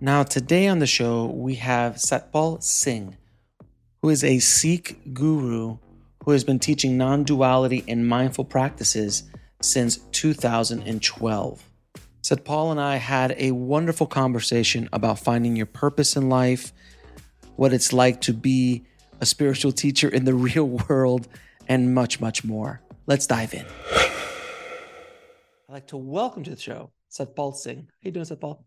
Now, today on the show, we have Satpal Singh, who is a Sikh guru who has been teaching non duality and mindful practices since 2012. Satpal and I had a wonderful conversation about finding your purpose in life, what it's like to be a spiritual teacher in the real world, and much, much more. Let's dive in. I'd like to welcome to the show Satpal Singh. How you doing, Satpal?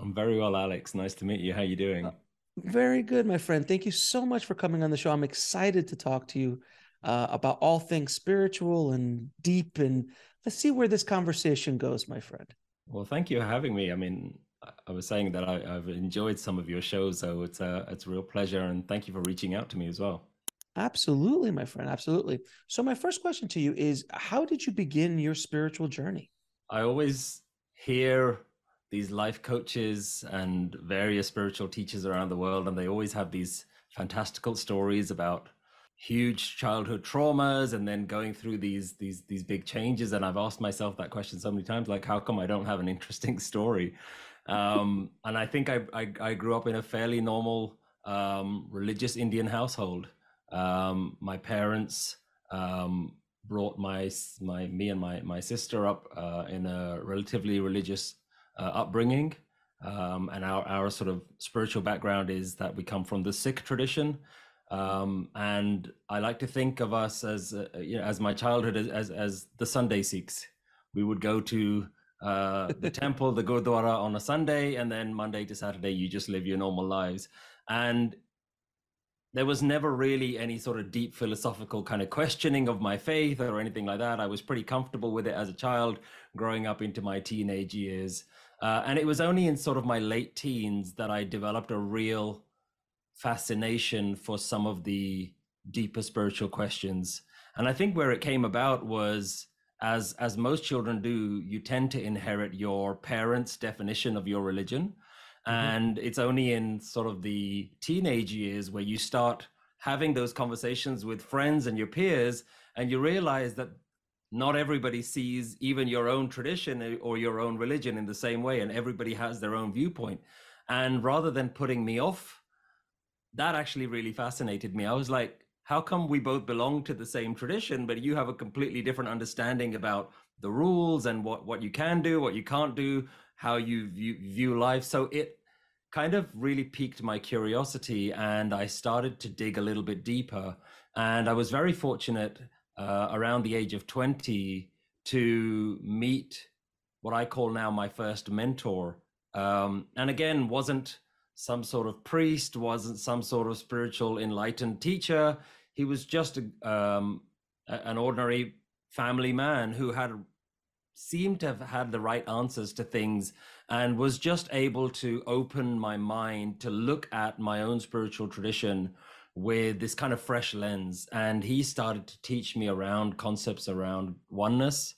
I'm very well, Alex. Nice to meet you. How are you doing? Uh, very good, my friend. Thank you so much for coming on the show. I'm excited to talk to you uh, about all things spiritual and deep, and let's see where this conversation goes, my friend. Well, thank you for having me. I mean, I was saying that I, have enjoyed some of your shows, so it's a it's a real pleasure, and thank you for reaching out to me as well. Absolutely, my friend. Absolutely. So, my first question to you is: How did you begin your spiritual journey? I always hear these life coaches and various spiritual teachers around the world, and they always have these fantastical stories about huge childhood traumas and then going through these these these big changes. And i've asked myself that question so many times like how come i don't have an interesting story? Um, and i think I, I, I grew up in a fairly normal um, religious indian household. Um, my parents um, brought my my me and my my sister up uh, in a relatively religious uh, upbringing, um, and our our sort of spiritual background is that we come from the Sikh tradition. Um, and I like to think of us as uh, you know, as my childhood as, as, as the Sunday Sikhs. We would go to uh, the temple, the Gurdwara on a Sunday, and then Monday to Saturday you just live your normal lives. And there was never really any sort of deep philosophical kind of questioning of my faith or anything like that. I was pretty comfortable with it as a child, growing up into my teenage years. Uh, and it was only in sort of my late teens that I developed a real fascination for some of the deeper spiritual questions. And I think where it came about was as as most children do, you tend to inherit your parents' definition of your religion. Mm-hmm. And it's only in sort of the teenage years where you start having those conversations with friends and your peers, and you realize that not everybody sees even your own tradition eh, or your own religion in the same way, and everybody has their own viewpoint. And rather than putting me off, that actually really fascinated me. I was like, how come we both belong to the same tradition, but you have a completely different understanding about the rules and what, what you can do, what you can't do, how you view, view life. So it kind of really piqued my curiosity and I started to dig a little bit deeper. And I was very fortunate uh, around the age of 20 to meet what I call now my first mentor. Um, and again, wasn't some sort of priest, wasn't some sort of spiritual enlightened teacher. He was just a, um, an ordinary family man who had seemed to have had the right answers to things and was just able to open my mind to look at my own spiritual tradition with this kind of fresh lens. And he started to teach me around concepts around oneness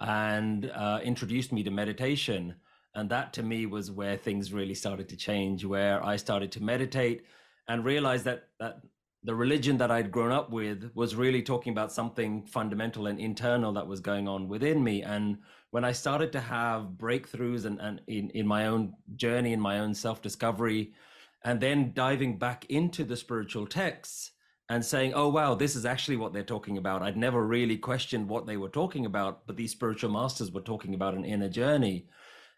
and uh, introduced me to meditation. And that to me was where things really started to change, where I started to meditate and realize that, that the religion that I'd grown up with was really talking about something fundamental and internal that was going on within me. And when I started to have breakthroughs and, and in, in my own journey, in my own self discovery, and then diving back into the spiritual texts and saying, oh, wow, this is actually what they're talking about. I'd never really questioned what they were talking about, but these spiritual masters were talking about an inner journey.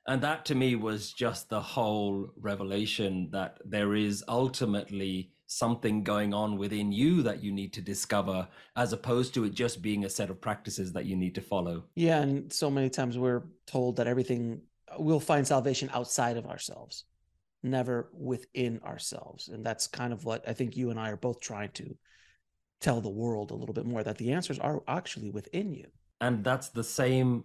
And that to me was just the whole revelation that there is ultimately something going on within you that you need to discover, as opposed to it just being a set of practices that you need to follow. Yeah. And so many times we're told that everything, we'll find salvation outside of ourselves, never within ourselves. And that's kind of what I think you and I are both trying to tell the world a little bit more that the answers are actually within you. And that's the same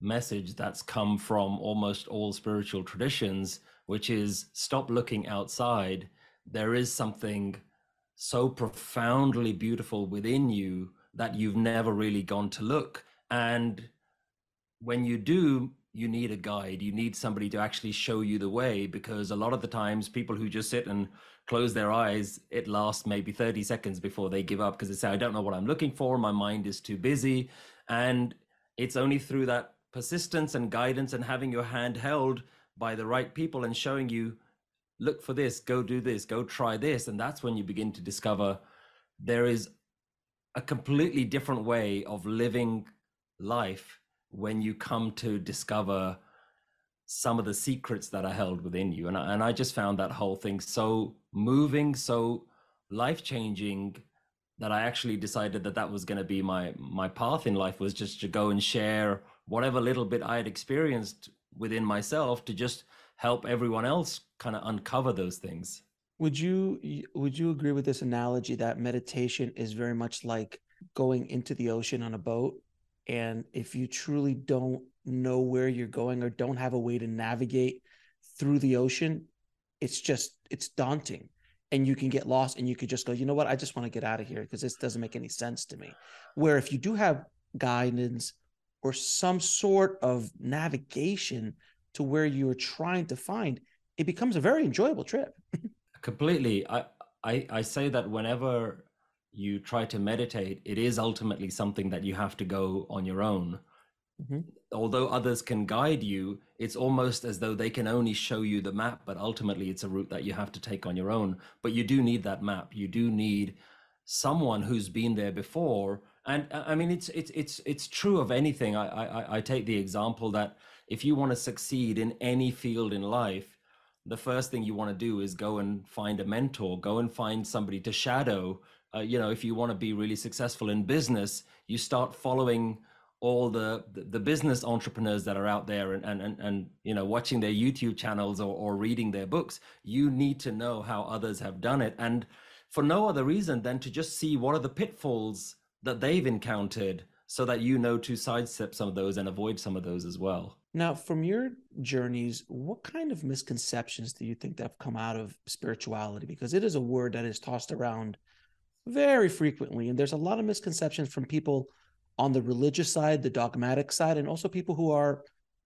message that's come from almost all spiritual traditions, which is stop looking outside there is something so profoundly beautiful within you that you've never really gone to look. And when you do, you need a guide. You need somebody to actually show you the way because a lot of the times, people who just sit and close their eyes, it lasts maybe 30 seconds before they give up because they say, I don't know what I'm looking for. My mind is too busy. And it's only through that persistence and guidance and having your hand held by the right people and showing you look for this, go do this, go try this. And that's when you begin to discover there is a completely different way of living life when you come to discover some of the secrets that are held within you. And I, and I just found that whole thing so moving, so life changing that I actually decided that that was going to be my my path in life was just to go and share whatever little bit I had experienced within myself to just help everyone else kind of uncover those things. Would you would you agree with this analogy that meditation is very much like going into the ocean on a boat and if you truly don't know where you're going or don't have a way to navigate through the ocean, it's just it's daunting and you can get lost and you could just go, you know what, I just want to get out of here because this doesn't make any sense to me. Where if you do have guidance or some sort of navigation to where you're trying to find, it becomes a very enjoyable trip. Completely. I, I, I say that whenever you try to meditate, it is ultimately something that you have to go on your own. Mm-hmm. Although others can guide you, it's almost as though they can only show you the map, but ultimately it's a route that you have to take on your own. But you do need that map. You do need someone who's been there before. And I mean, it's it's it's it's true of anything. I I, I take the example that if you want to succeed in any field in life, the first thing you want to do is go and find a mentor, go and find somebody to shadow. Uh, you know, if you want to be really successful in business, you start following all the, the business entrepreneurs that are out there and, and, and, and you know watching their youtube channels or, or reading their books. You need to know how others have done it. And for no other reason than to just see what are the pitfalls that they've encountered so that you know to sidestep some of those and avoid some of those as well. Now, from your journeys, what kind of misconceptions do you think that have come out of spirituality? Because it is a word that is tossed around very frequently. And there's a lot of misconceptions from people on the religious side, the dogmatic side, and also people who are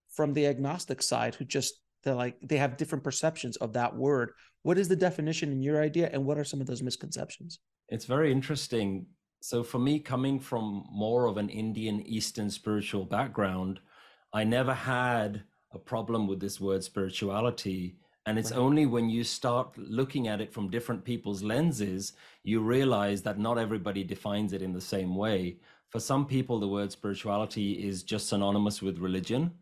from the agnostic side who just they're like they have different perceptions of that word. What is the definition in your idea, and what are some of those misconceptions? It's very interesting. So, for me, coming from more of an Indian Eastern spiritual background, I never had a problem with this word spirituality. And it's right. only when you start looking at it from different people's lenses, you realize that not everybody defines it in the same way. For some people, the word spirituality is just synonymous with religion.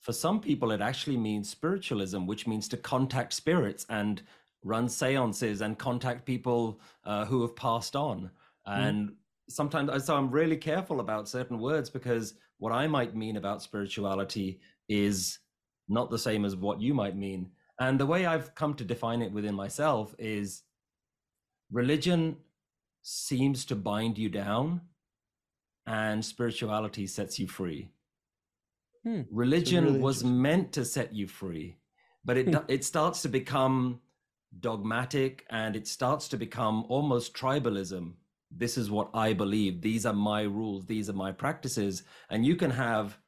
For some people, it actually means spiritualism, which means to contact spirits and run seances and contact people uh, who have passed on. Mm. And sometimes, so I'm really careful about certain words because what I might mean about spirituality is not the same as what you might mean. And the way I've come to define it within myself is religion seems to bind you down and spirituality sets you free. Hmm. Religion really was meant to set you free, but it hmm. it starts to become dogmatic and it starts to become almost tribalism this is what I believe. These are my rules. These are my practices. And you can have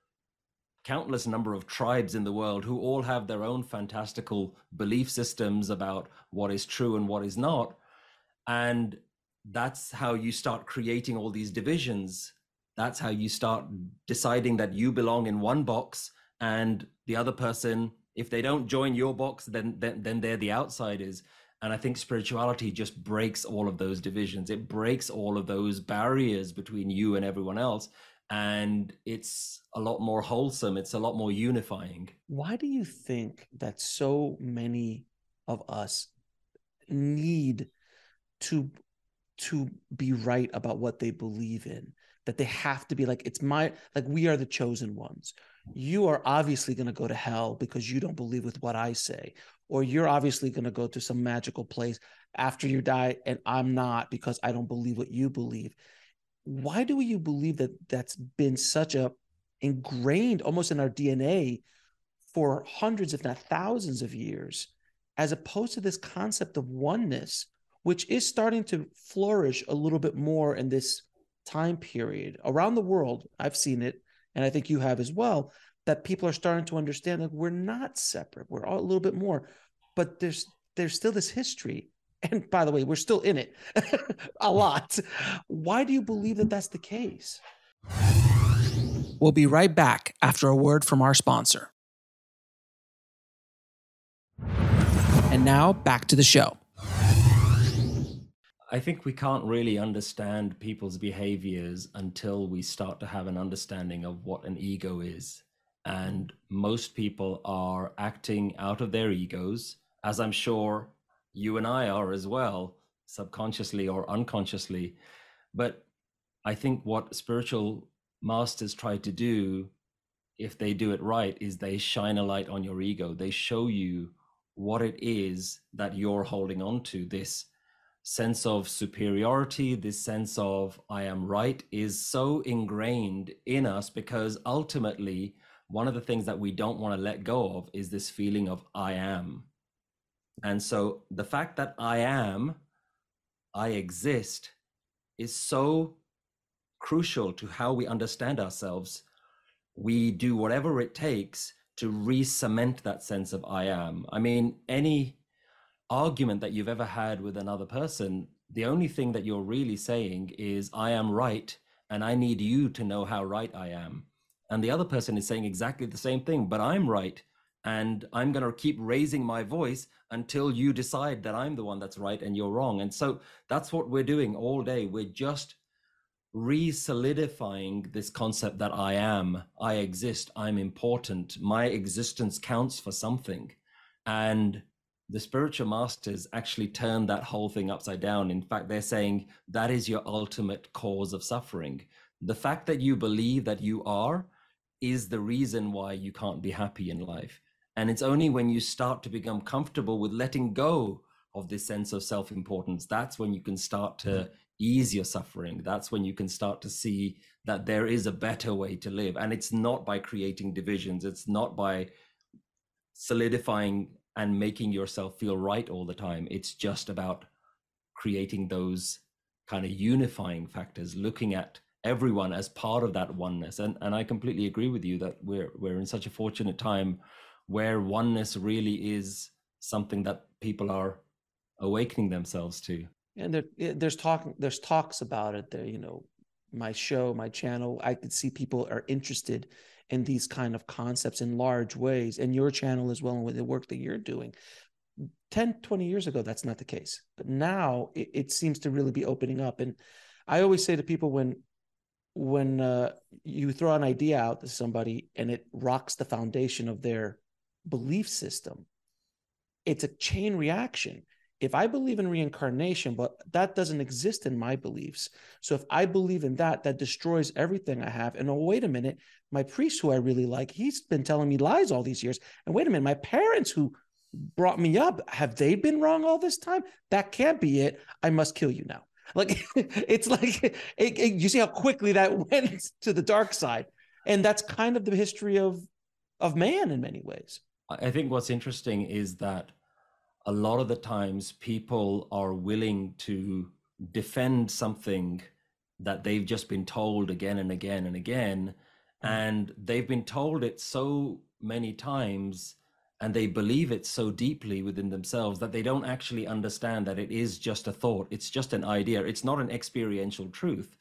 countless number of tribes in the world who all have their own fantastical belief systems about what is true and what is not. And that's how you start creating all these divisions. That's how you start deciding that you belong in one box and the other person, if they don't join your box, then then, then they're the outsiders. And I think spirituality just breaks all of those divisions. It breaks all of those barriers between you and everyone else. And it's a lot more wholesome it's a lot more unifying. Why do you think that so many of us need to to be right about what they believe in? That they have to be like it's my like we are the chosen ones. You are obviously going to go to hell because you don't believe with what i say or you're obviously going to go to some magical place after you die and i'm not because i don't believe what you believe why do you believe that that's been such a ingrained almost in our dna for hundreds if not thousands of years as opposed to this concept of oneness which is starting to flourish a little bit more in this time period around the world. I've seen it, and I think you have as well, that people are starting to understand that we're not separate. We're all a little bit more, but there's there's still this history. And by the way, we're still in it a lot. Why do you believe that that's the case? We'll be right back after a word from our sponsor. And now back to the show. I think we can't really understand people's behaviors until we start to have an understanding of what an ego is. And most people are acting out of their egos, as I'm sure you and I are as well, subconsciously or unconsciously. But I think what spiritual masters try to do, if they do it right, is they shine a light on your ego. They show you what it is that you're holding on to, this sense of superiority, this sense of I am right is so ingrained in us because ultimately, one of the things that we don't want to let go of is this feeling of I am. And so the fact that I am, I exist, is so crucial to how we understand ourselves. We do whatever it takes to re cement that sense of I am. I mean, any argument that you've ever had with another person, the only thing that you're really saying is, I am right, and I need you to know how right I am. And the other person is saying exactly the same thing, but I'm right. And I'm going to keep raising my voice until you decide that I'm the one that's right and you're wrong. And so that's what we're doing all day. We're just re solidifying this concept that I am, I exist, I'm important, my existence counts for something. And the spiritual masters actually turn that whole thing upside down. In fact, they're saying that is your ultimate cause of suffering. The fact that you believe that you are is the reason why you can't be happy in life. And it's only when you start to become comfortable with letting go of this sense of self importance, that's when you can start to mm-hmm. ease your suffering. That's when you can start to see that there is a better way to live. And it's not by creating divisions, it's not by solidifying and making yourself feel right all the time. It's just about creating those kind of unifying factors, looking at everyone as part of that oneness. And and I completely agree with you that we're we're in such a fortunate time where oneness really is something that people are awakening themselves to. And there, there's talk there's talks about it there, you know, my show, my channel, I could see people are interested in these kind of concepts in large ways and your channel as well and with the work that you're doing 10 20 years ago that's not the case but now it, it seems to really be opening up and i always say to people when when uh, you throw an idea out to somebody and it rocks the foundation of their belief system it's a chain reaction if I believe in reincarnation, but that doesn't exist in my beliefs. So if I believe in that, that destroys everything I have. And oh, wait a minute, my priest who I really like, he's been telling me lies all these years. And wait a minute, my parents who brought me up, have they been wrong all this time? That can't be it. I must kill you now. Like it's like it, it, you see how quickly that went to the dark side, and that's kind of the history of of man in many ways. I think what's interesting is that a lot of the times people are willing to defend something that they've just been told again and again and again mm. and they've been told it so many times and they believe it so deeply within themselves that they don't actually understand that it is just a thought. It's just an idea. It's not an experiential truth.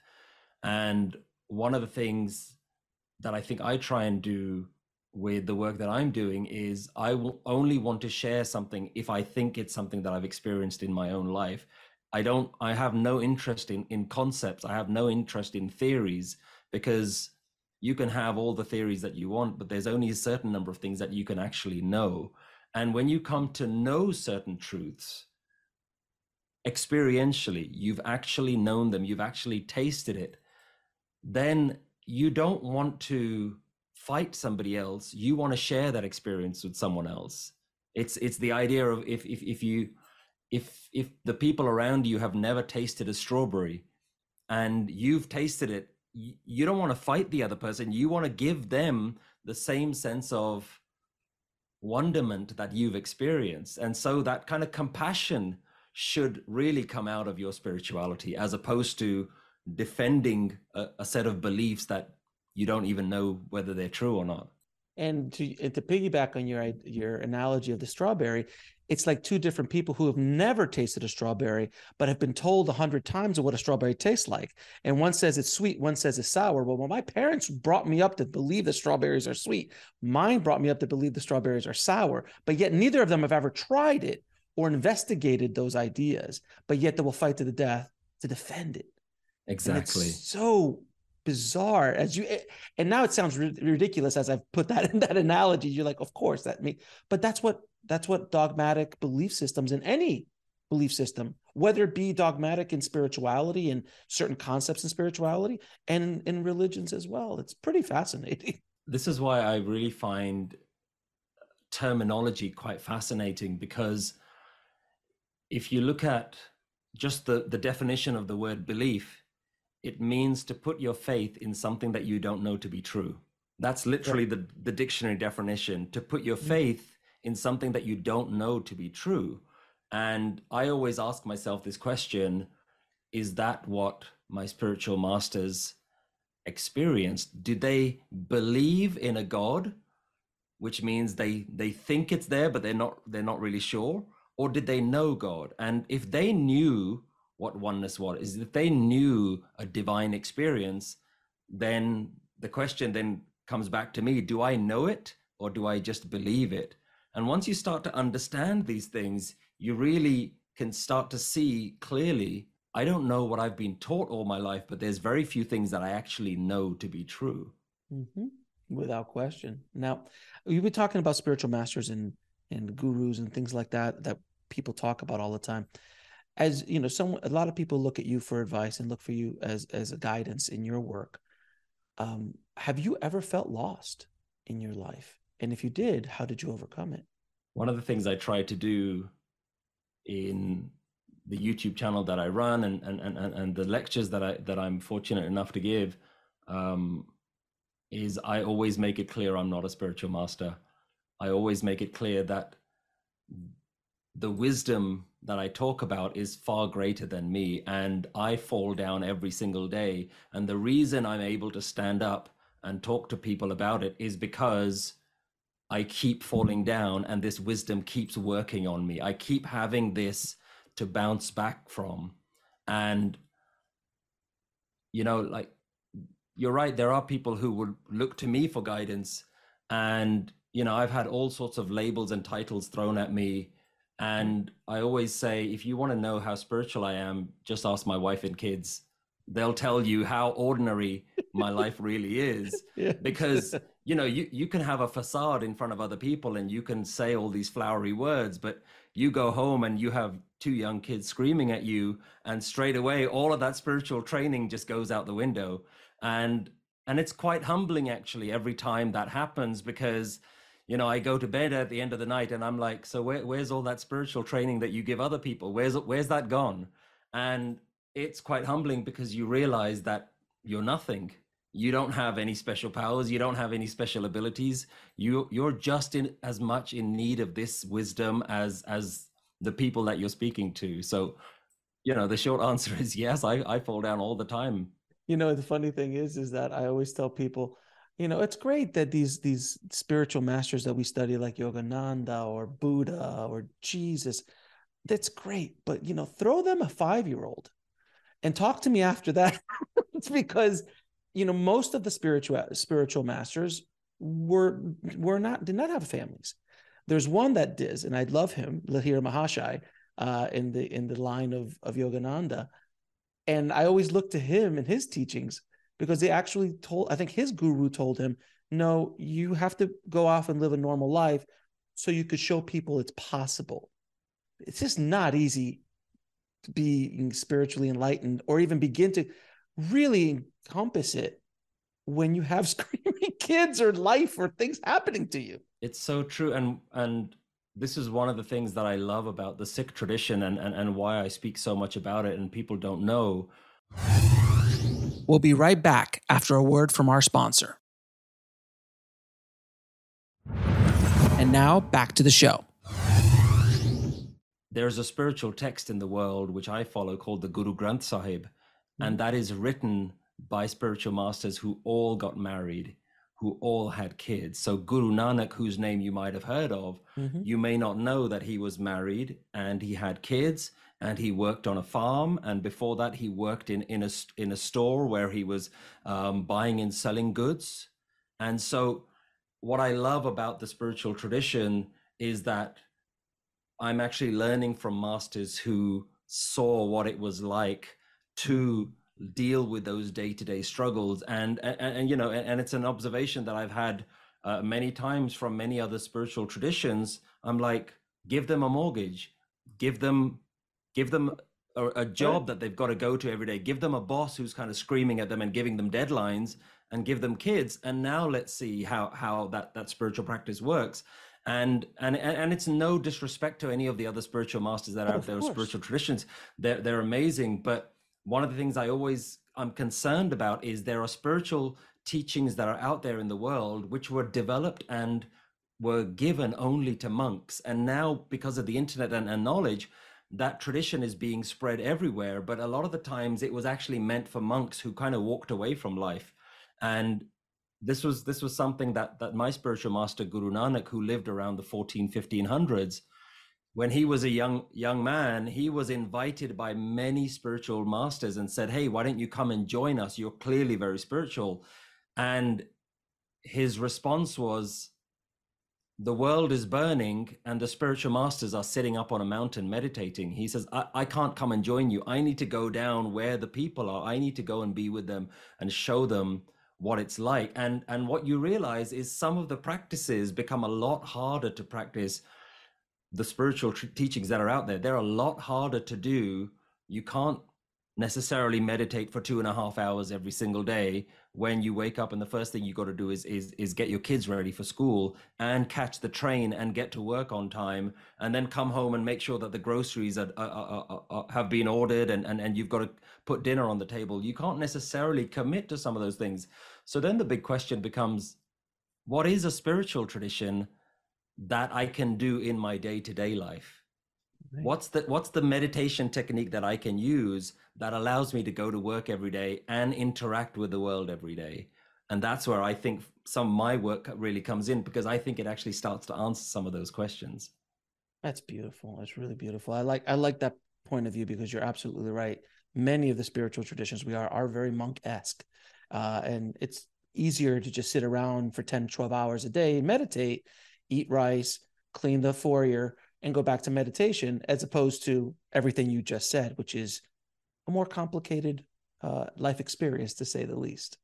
And one of the things that i think i try and do with the work that I'm doing is I will only want to share something if I think it's something that I've experienced in my own life. I don't I have no interest in in concepts. I have no interest in theories because you can have all the theories that you want, but there's only a certain number of things that you can actually know. And when you come to know certain truths, experientially, you've actually known them, you've actually tasted it, then you don't want to fight somebody else. You want to share that experience with someone else. It's it's the idea of if if if you if if the people around you have never tasted a strawberry and you've tasted it you don't want to fight the other person you want to give them the same sense of wonderment that you've experienced and so that kind of compassion should really come out of your spirituality as opposed to defending a, a set of beliefs that you don't even know whether they're true or not. And to to piggyback on your your analogy of the strawberry it's like two different people who have never tasted a strawberry but have been told a hundred times of what a strawberry tastes like. And one says it's sweet one says it's sour. Well, well my parents brought me up to believe that strawberries are sweet. Mine brought me up to believe the strawberries are sour. But yet neither of them have ever tried it or investigated those ideas but yet they will fight to the death to defend it. Exactly. so bizarre as you eh, and now it sounds ridiculous as i've put that in that analogy. You're like of course that me but that's what that's what dogmatic belief systems in any belief system whether it be dogmatic in spirituality and certain concepts in spirituality and in, in religions as well. It's pretty fascinating. This is why i really find terminology quite fascinating because if you look at just the, the definition of the word belief it means to put your faith in something that you don't know to be true. That's literally the, the dictionary definition to put your mm-hmm. faith in something that you don't know to be true. And I always ask myself this question is that what my spiritual masters experienced? Did they believe in a God, which means they, they think it's there, but they're not, they're not really sure? Or did they know God? And if they knew what oneness was. Is if they knew a divine experience then the question then comes back to me do i know it or do i just believe it? And once you start to understand these things you really can start to see clearly i don't know what i've been taught all my life but there's very few things that i actually know to be true. Mm-hmm. without question. Now you've been talking about spiritual masters and and gurus and things like that that people talk about all the time as you know some a lot of people look at you for advice and look for you as as a guidance in your work. Um, have you ever felt lost in your life? And if you did how did you overcome it? One of the things i try to do in the youtube channel that i run and and and, and the lectures that i that i'm fortunate enough to give um, is i always make it clear i'm not a spiritual master. I always make it clear that the wisdom that I talk about is far greater than me. And I fall down every single day. And the reason I'm able to stand up and talk to people about it is because I keep falling down and this wisdom keeps working on me. I keep having this to bounce back from. And, you know, like, you're right. There are people who would look to me for guidance. And, you know, I've had all sorts of labels and titles thrown at me Mm. and I always say, if you want to know how spiritual I am, just ask my wife and kids. They'll tell you how ordinary my life really is. Yeah. Because, you know, you, you can have a facade in front of other people and you can say all these flowery words, but you go home and you have two young kids screaming at you, and straight away all of that spiritual training just goes out the window. And and it's quite humbling actually every time that happens because you know, I go to bed at the end of the night and I'm like, so where, where's all that spiritual training that you give other people? Where's where's that gone? And it's quite humbling because you realize that you're nothing. You don't have any special powers. You don't have any special abilities. You you're just in as much in need of this wisdom as as the people that you're speaking to. So, you know, the short answer is yes. I I fall down all the time. You know, the funny thing is, is that I always tell people you know it's great that these these spiritual masters that we study like yogananda or buddha or jesus that's great but you know throw them a five year old and talk to me after that. It's because you know most of the spiritual spiritual masters were were not did not have families. There's one that does and i love him Lahiri Mahasaya uh, in the in the line of of yogananda. And i always look to him and his teachings because they actually told, I think his guru told him, no, you have to go off and live a normal life so you could show people it's possible. It's just not easy to be spiritually enlightened or even begin to really encompass it when you have screaming kids or life or things happening to you. It's so true. And and this is one of the things that I love about the Sikh tradition and, and, and why I speak so much about it and people don't know. We'll be right back after a word from our sponsor. And now back to the show. There's a spiritual text in the world which I follow called the Guru Granth Sahib, and that is written by spiritual masters who all got married who all had kids. So Guru Nanak, whose name you might have heard of, mm-hmm. you may not know that he was married and he had kids and he worked on a farm. And before that, he worked in in a in a store where he was um, buying and selling goods. And so, what I love about the spiritual tradition is that I'm actually learning from masters who saw what it was like to deal with those day-to-day struggles and and, and you know and, and, it's an observation that i've had uh, many times from many other spiritual traditions i'm like give them a mortgage give them give them a, a job that they've got to go to every day. Give them a boss who's kind of screaming at them and giving them deadlines and give them kids. And now let's see how how that that spiritual practice works. And and and it's no disrespect to any of the other spiritual masters that are oh, out there spiritual traditions. They're they're amazing. But one of the things I always I'm concerned about is there are spiritual teachings that are out there in the world which were developed and were given only to monks. And now because of the internet and, and knowledge that tradition is being spread everywhere but a lot of the times it was actually meant for monks who kind of walked away from life. And this was this was something that that my spiritual master guru nanak who lived around the 14 1500s when he was a young young man he was invited by many spiritual masters and said hey why don't you come and join us? You're clearly very spiritual. And his response was the world is burning and the spiritual masters are sitting up on a mountain meditating. He says I, I can't come and join you. I need to go down where the people are. I need to go and be with them and show them what it's like. And and what you realize is some of the practices become a lot harder to practice the spiritual teachings that are out there, they're a lot harder to do. You can't necessarily meditate for two and a half hours every single day. When you wake up and the first thing you got to do is is is get your kids ready for school and catch the train and get to work on time and then come home and make sure that the groceries are, are, are, are, have been ordered and, and and you've got to put dinner on the table. You can't necessarily commit to some of those things. So then the big question becomes what is a spiritual tradition that I can do in my day-to-day life? What's the what's the meditation technique that I can use that allows me to go to work every day and interact with the world every day? And that's where I think some of my work really comes in because I think it actually starts to answer some of those questions. That's beautiful. That's really beautiful. I like I like that point of view because you're absolutely right. Many of the spiritual traditions we are are very monk-esque. Uh, and it's easier to just sit around for 10, 12 hours a day meditate eat rice, clean the foyer, and go back to meditation, as opposed to everything you just said, which is a more complicated uh, life experience, to say the least.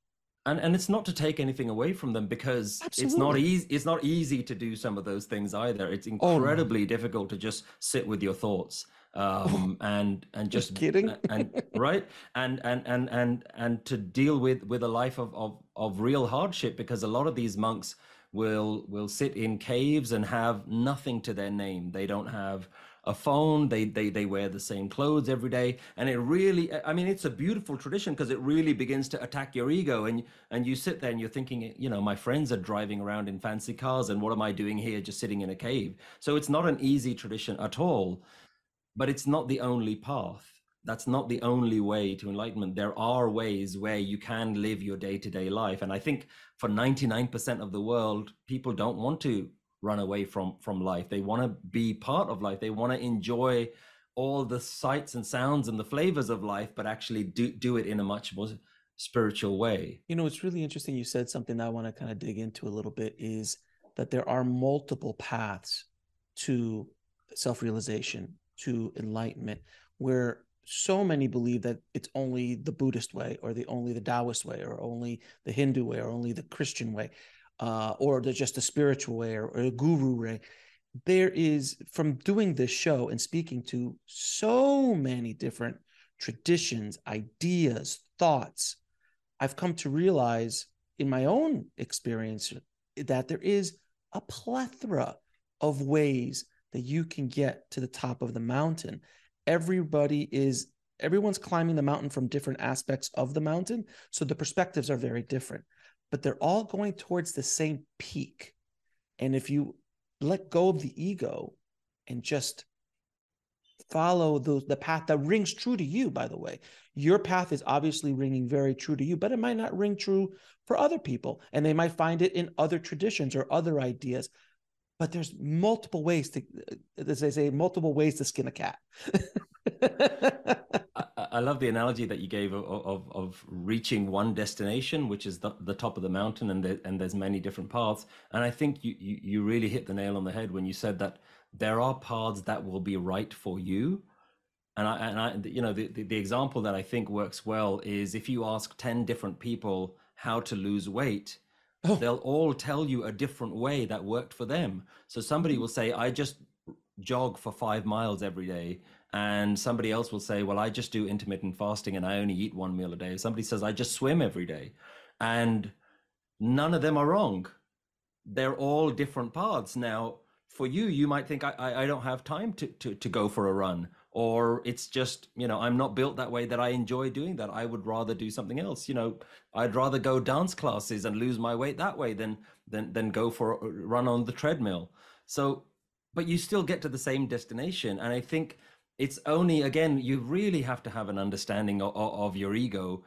And and it's not to take anything away from them because Absolutely. it's not easy. It's not easy to do some of those things either. It's incredibly oh, difficult to just sit with your thoughts um, and and just, just kidding and, and right and and and and and to deal with with a life of, of of real hardship because a lot of these monks will will sit in caves and have nothing to their name. They don't have a phone. They they they wear the same clothes every day, and it really. I mean, it's a beautiful tradition because it really begins to attack your ego, and and you sit there and you're thinking, you know, my friends are driving around in fancy cars, and what am I doing here, just sitting in a cave? So it's not an easy tradition at all, but it's not the only path that's not the only way to enlightenment. There are ways where you can live your day to day life. And I think for 99% of the world, people don't want to run away from, from life. They want to be part of life. They want to enjoy all the sights and sounds and the flavors of life, but actually do, do it in a much more spiritual way. You know, it's really interesting. You said something that I want to kind of dig into a little bit is that there are multiple paths to self realization, to enlightenment, where so many believe that it's only the Buddhist way or the only the Taoist way or only the Hindu way or only the Christian way uh, or the just a spiritual way or, or a guru way. There is from doing this show and speaking to so many different traditions, ideas, thoughts, I've come to realize in my own experience that there is a plethora of ways that you can get to the top of the mountain everybody is everyone's climbing the mountain from different aspects of the mountain so the perspectives are very different but they're all going towards the same peak. And if you let go of the ego and just follow the, the path that rings true to you by the way your path is obviously ringing very true to you but it might not ring true for other people and they might find it in other traditions or other ideas but there's multiple ways to uh, as they say multiple ways to skin a cat. I, I, love the analogy that you gave of, of, of reaching one destination which is the, the top of the mountain and there, and there's many different paths. And i think you, you you really hit the nail on the head when you said that there are paths that will be right for you. And i and i you know the, the, the example that i think works well is if you ask 10 different people how to lose weight oh. they'll all tell you a different way that worked for them. So somebody hmm. will say, I just jog for five miles every day. And somebody else will say, Well, I just do intermittent fasting and I only eat one meal a day. Somebody says, I just swim every day. And none of them are wrong. They're all different paths. Now, for you, you might think, I, I, I don't have time to, to, to go for a run or it's just you know i'm not built that way that i enjoy doing that. I would rather do something else. You know i'd rather go dance classes and lose my weight that way than than than go for run on the treadmill. So but you still get to the same destination. And i think it's only again you really have to have an understanding of, of your ego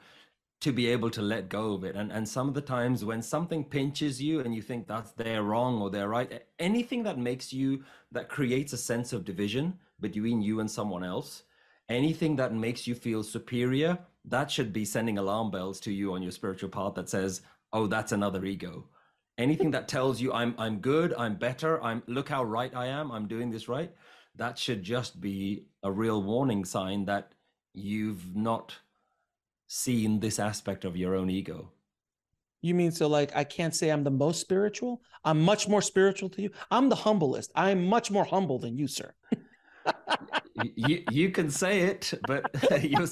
to be able to let go of it. And and some of the times when something pinches you and you think that's they're wrong or they're right anything that makes you that creates a sense of division between you and someone else. Anything that makes you feel superior, that should be sending alarm bells to you on your spiritual path that says, "Oh, that's another ego." Anything that tells you I'm I'm good, I'm better, I'm look how right I am, I'm doing this right, that should just be a real warning sign that you've not seen this aspect of your own ego. You mean so like I can't say I'm the most spiritual? I'm much more spiritual to you. I'm the humblest. I'm much more humble than you, sir. you you can say it, but your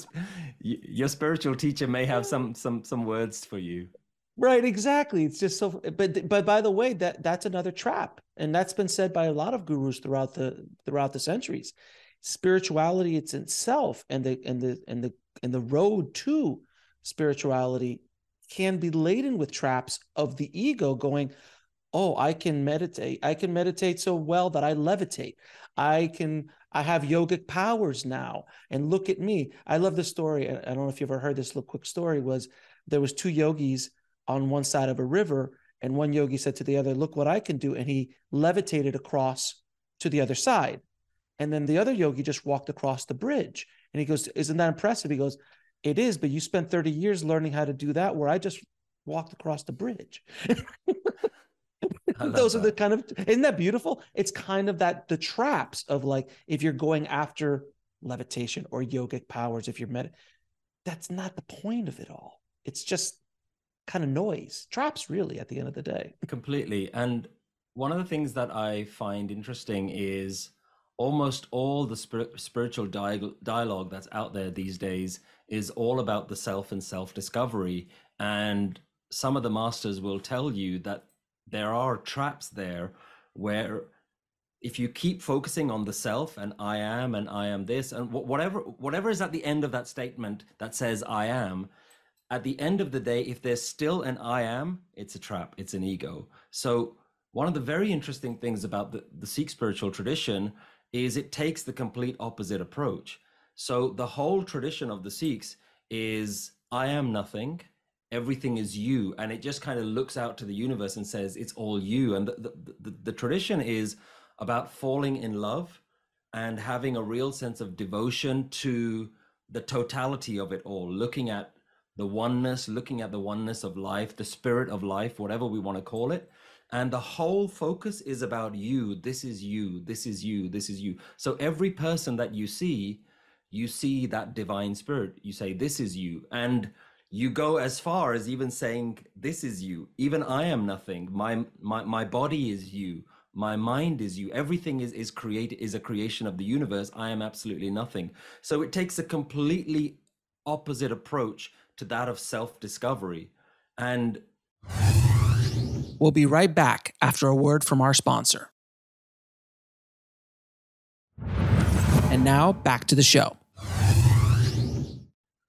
your spiritual teacher may have some some some words for you. Right, exactly. It's just so. But but by the way, that that's another trap, and that's been said by a lot of gurus throughout the throughout the centuries. Spirituality, it's itself, and the and the and the and the road to spirituality can be laden with traps of the ego going oh i can meditate i can meditate so well that i levitate i can I have yogic powers now. And look at me. I love this story. I don't know if you've ever heard this little quick story was there was two yogis on one side of a river and one yogi said to the other, "Look what I can do." And he levitated across to the other side. And then the other yogi just walked across the bridge. And he goes, "Isn't that impressive?" He goes, "It is, but you spent 30 years learning how to do that where I just walked across the bridge." those that. are the kind of isn't that beautiful? It's kind of that the traps of like if you're going after levitation or yogic powers if you're med that's not the point of it all. It's just kind of noise traps really at the end of the day. Completely. And one of the things that i find interesting is almost all the spir- spiritual di- dialogue that's out there these days is all about the self and self discovery and some of the masters will tell you that there are traps there where if you keep focusing on the self and i am and i am this and whatever whatever is at the end of that statement that says i am at the end of the day if there's still an i am it's a trap it's an ego. So one of the very interesting things about the, the sikh spiritual tradition is it takes the complete opposite approach. So the whole tradition of the sikhs is i am nothing everything is you and it just kind of looks out to the universe and says it's all you. And the, the, the, the, tradition is about falling in love and having a real sense of devotion to the totality of it all looking at the oneness looking at the oneness of life the spirit of life whatever we want to call it. And the whole focus is about you. This is you. This is you. This is you. So every person that you see you see that divine spirit. You say this is you. And you go as far as even saying this is you. Even i am nothing. My my, my body is you. My mind is you. Everything is is created is a creation of the universe. I am absolutely nothing. So it takes a completely opposite approach to that of self discovery and we'll be right back after a word from our sponsor. And now back to the show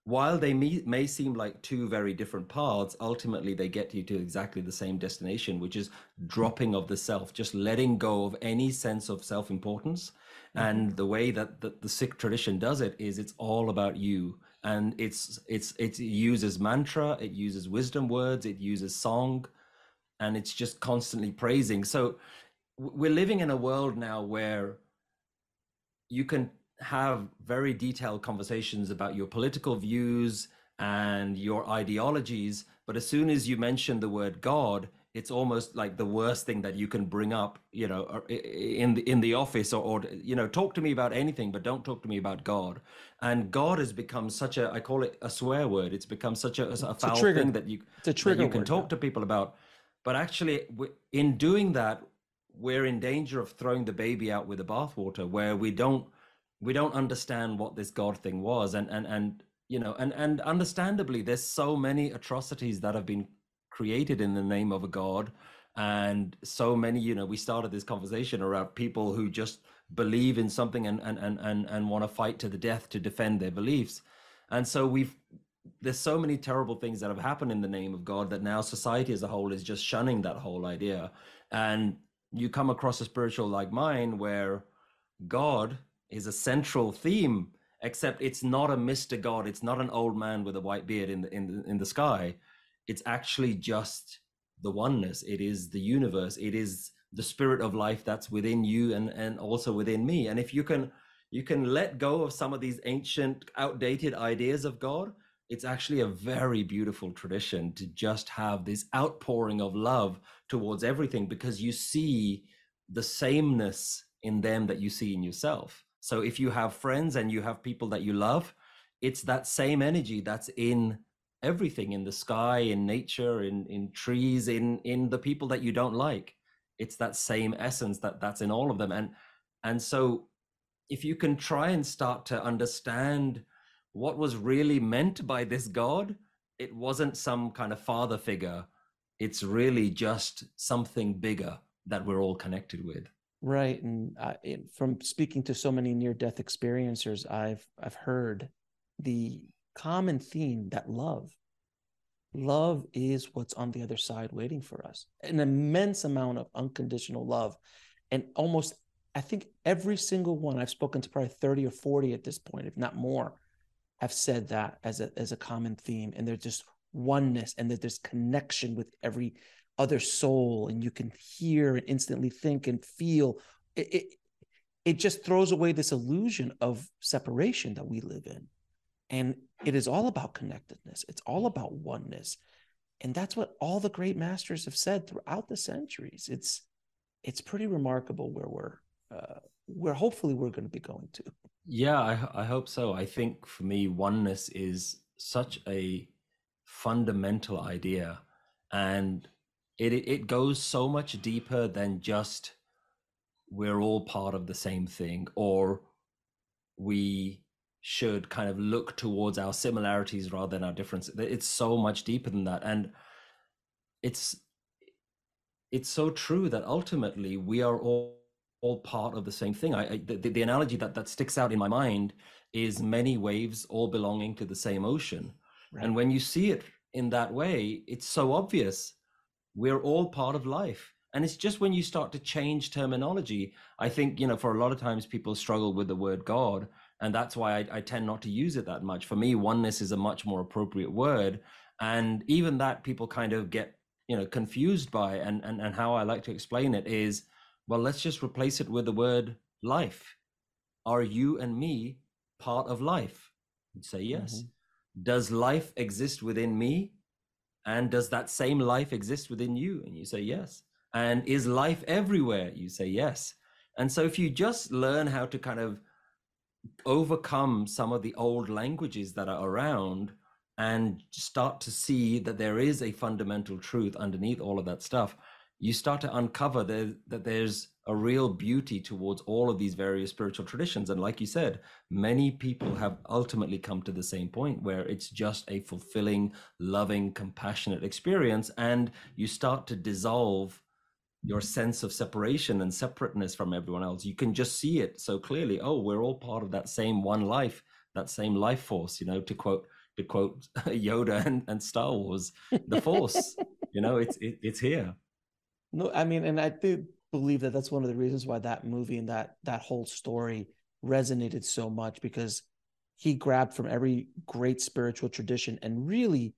while they may, may seem like two very different paths, ultimately they get you to exactly the same destination, which is dropping of the self, just letting go of any sense of self importance. Mm-hmm. And the way that the, the Sikh tradition does it is it's all about you. And it's it's it uses mantra, it uses wisdom words, it uses song, and it's just constantly praising. So we're living in a world now where you can have very detailed conversations about your political views and your ideologies but as soon as you mention the word god it's almost like the worst thing that you can bring up you know uh, in the in the office or, or you know talk to me about anything but don't talk to me about god. And god has become such a i call it a swear word. It's become such a, a foul a thing that you it's a trigger you can talk now. to people about. But actually in doing that we're in danger of throwing the baby out with the bathwater where we don't we don't understand what this god thing was and and and you know and and understandably there's so many atrocities that have been created in the name of a god and so many you know we started this conversation around people who just believe in something and and and and, and want to fight to the death to defend their beliefs. And so we've there's so many terrible things that have happened in the name of god that now society as a whole is just shunning that whole idea. And you come across a spiritual like mine where god is a central theme except it's not a mr god it's not an old man with a white beard in the in the, in the sky. It's actually just the oneness. It is the universe. It is the spirit of life that's within you and and also within me. And if you can you can let go of some of these ancient outdated ideas of god it's actually a very beautiful tradition to just have this outpouring of love towards everything because you see the sameness in them that you see in yourself so if you have friends and you have people that you love, it's that same energy that's in everything in the sky, in nature, in in trees, in in the people that you don't like. It's that same essence that that's in all of them. And and so if you can try and start to understand what was really meant by this God, it wasn't some kind of father figure. It's really just something bigger that we're all connected with. Right, and uh, from speaking to so many near-death experiencers, I've I've heard the common theme that love, love is what's on the other side waiting for us. An immense amount of unconditional love, and almost I think every single one I've spoken to probably thirty or forty at this point, if not more, have said that as a as a common theme, and there's just oneness, and that there's connection with every other soul and you can hear and instantly think and feel. It, it, it just throws away this illusion of separation that we live in. And it is all about connectedness. It's all about oneness. And that's what all the great masters have said throughout the centuries. It's it's pretty remarkable where we're uh, where hopefully we're going to be going to. Yeah I, I hope so. I think for me oneness is such a fundamental idea. And it it goes so much deeper than just we're all part of the same thing or we should kind of look towards our similarities rather than our differences. It's so much deeper than that. And it's it's so true that ultimately we are all all part of the same thing. I, I the, the analogy that that sticks out in my mind is many waves all belonging to the same ocean. Right. and when you see it in that way it's so obvious we're all part of life. And it's just when you start to change terminology i think you know for a lot of times people struggle with the word god and that's why I, I, tend not to use it that much. For me oneness is a much more appropriate word and even that people kind of get you know confused by and and, and how i like to explain it is well let's just replace it with the word life. Are you and me part of life? You'd say yes. Mm-hmm. does life exist within me and does that same life exist within you? And you say yes. And is life everywhere? You say yes. And so if you just learn how to kind of overcome some of the old languages that are around and start to see that there is a fundamental truth underneath all of that stuff, you start to uncover there, that there's a real beauty towards all of these various spiritual traditions. And like you said, many people have ultimately come to the same point where it's just a fulfilling, loving, compassionate experience. And you start to dissolve your sense of separation and separateness from everyone else. You can just see it so clearly. Oh, we're all part of that same one life, that same life force, you know, to quote to quote Yoda and, and Star Wars, the force, you know, it's it, it's here. No, I mean, and I do believe that that's one of the reasons why that movie and that that whole story resonated so much because he grabbed from every great spiritual tradition and really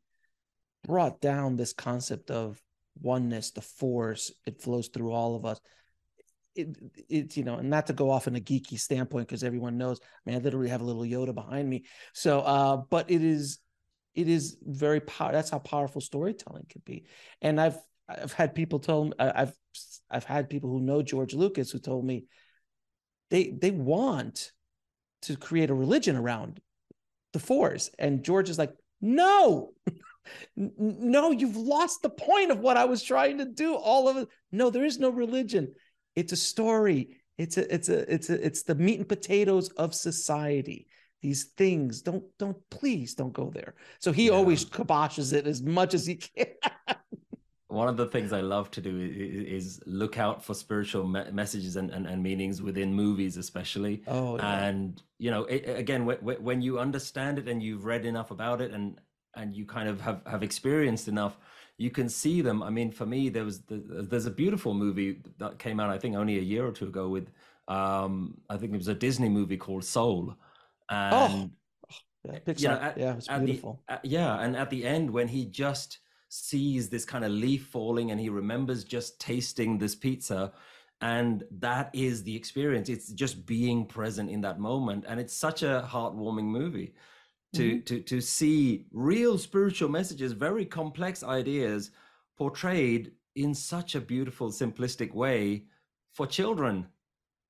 brought down this concept of oneness, the force. It flows through all of us. It, it you know, and not to go off in a geeky standpoint because everyone knows. I mean, I literally have a little Yoda behind me. So, uh, but it is, it is very power. That's how powerful storytelling can be. And I've I've had people tell me I've I've had people who know George Lucas who told me they they want to create a religion around the Force, and George is like, no, no, you've lost the point of what I was trying to do. All of it, no, there is no religion. It's a story. It's a it's a it's a it's the meat and potatoes of society these things don't don't please don't go there so he yeah. always kiboshes it as much as he can one of the things I love to do is, is look out for spiritual me- messages and, and, and, meanings within movies, especially. Oh, yeah. and you know, it, again, when you understand it and you've read enough about it and and you kind of have have experienced enough, you can see them. I mean, for me, there was the, there's a beautiful movie that came out, I think, only a year or two ago with, um, I think it was a Disney movie called Soul, and oh, yeah, you know, at, yeah, it's beautiful. The, at, yeah, and at the end when he just sees this kind of leaf falling and he remembers just tasting this pizza. And that is the experience. It's just being present in that moment. And it's such a heartwarming movie to mm-hmm. to to see real spiritual messages very complex ideas portrayed in such a beautiful simplistic way for children.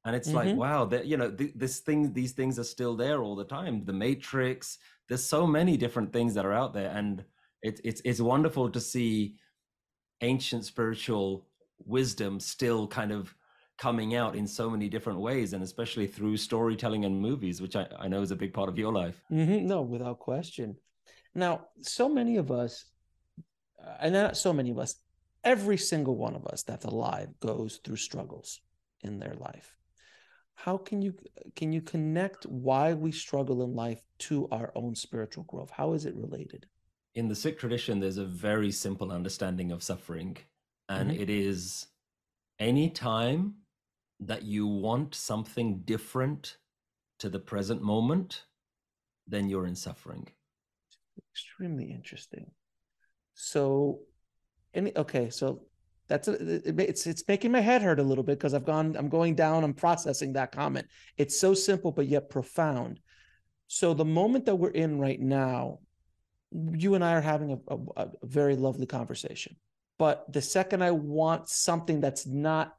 And it's mm-hmm. like wow that you know th- this thing these things are still there all the time. The matrix there's so many different things that are out there. And it, it's it's wonderful to see ancient spiritual wisdom still kind of coming out in so many different ways and especially through storytelling and movies which i, I know is a big part of your life. Mm-hmm. no without question. Now so many of us uh, and not so many of us every single one of us that's alive goes through struggles in their life. How can you can you connect why we struggle in life to our own spiritual growth? How is it related in the Sikh tradition, there's a very simple understanding of suffering, and mm-hmm. it is any time that you want something different to the present moment, then you're in suffering. Extremely interesting. So, any okay, so that's a, it, it's it's making my head hurt a little bit because I've gone, I'm going down, I'm processing that comment. It's so simple but yet profound. So the moment that we're in right now, you and I are having a, a, a very lovely conversation. But the second I want something that's not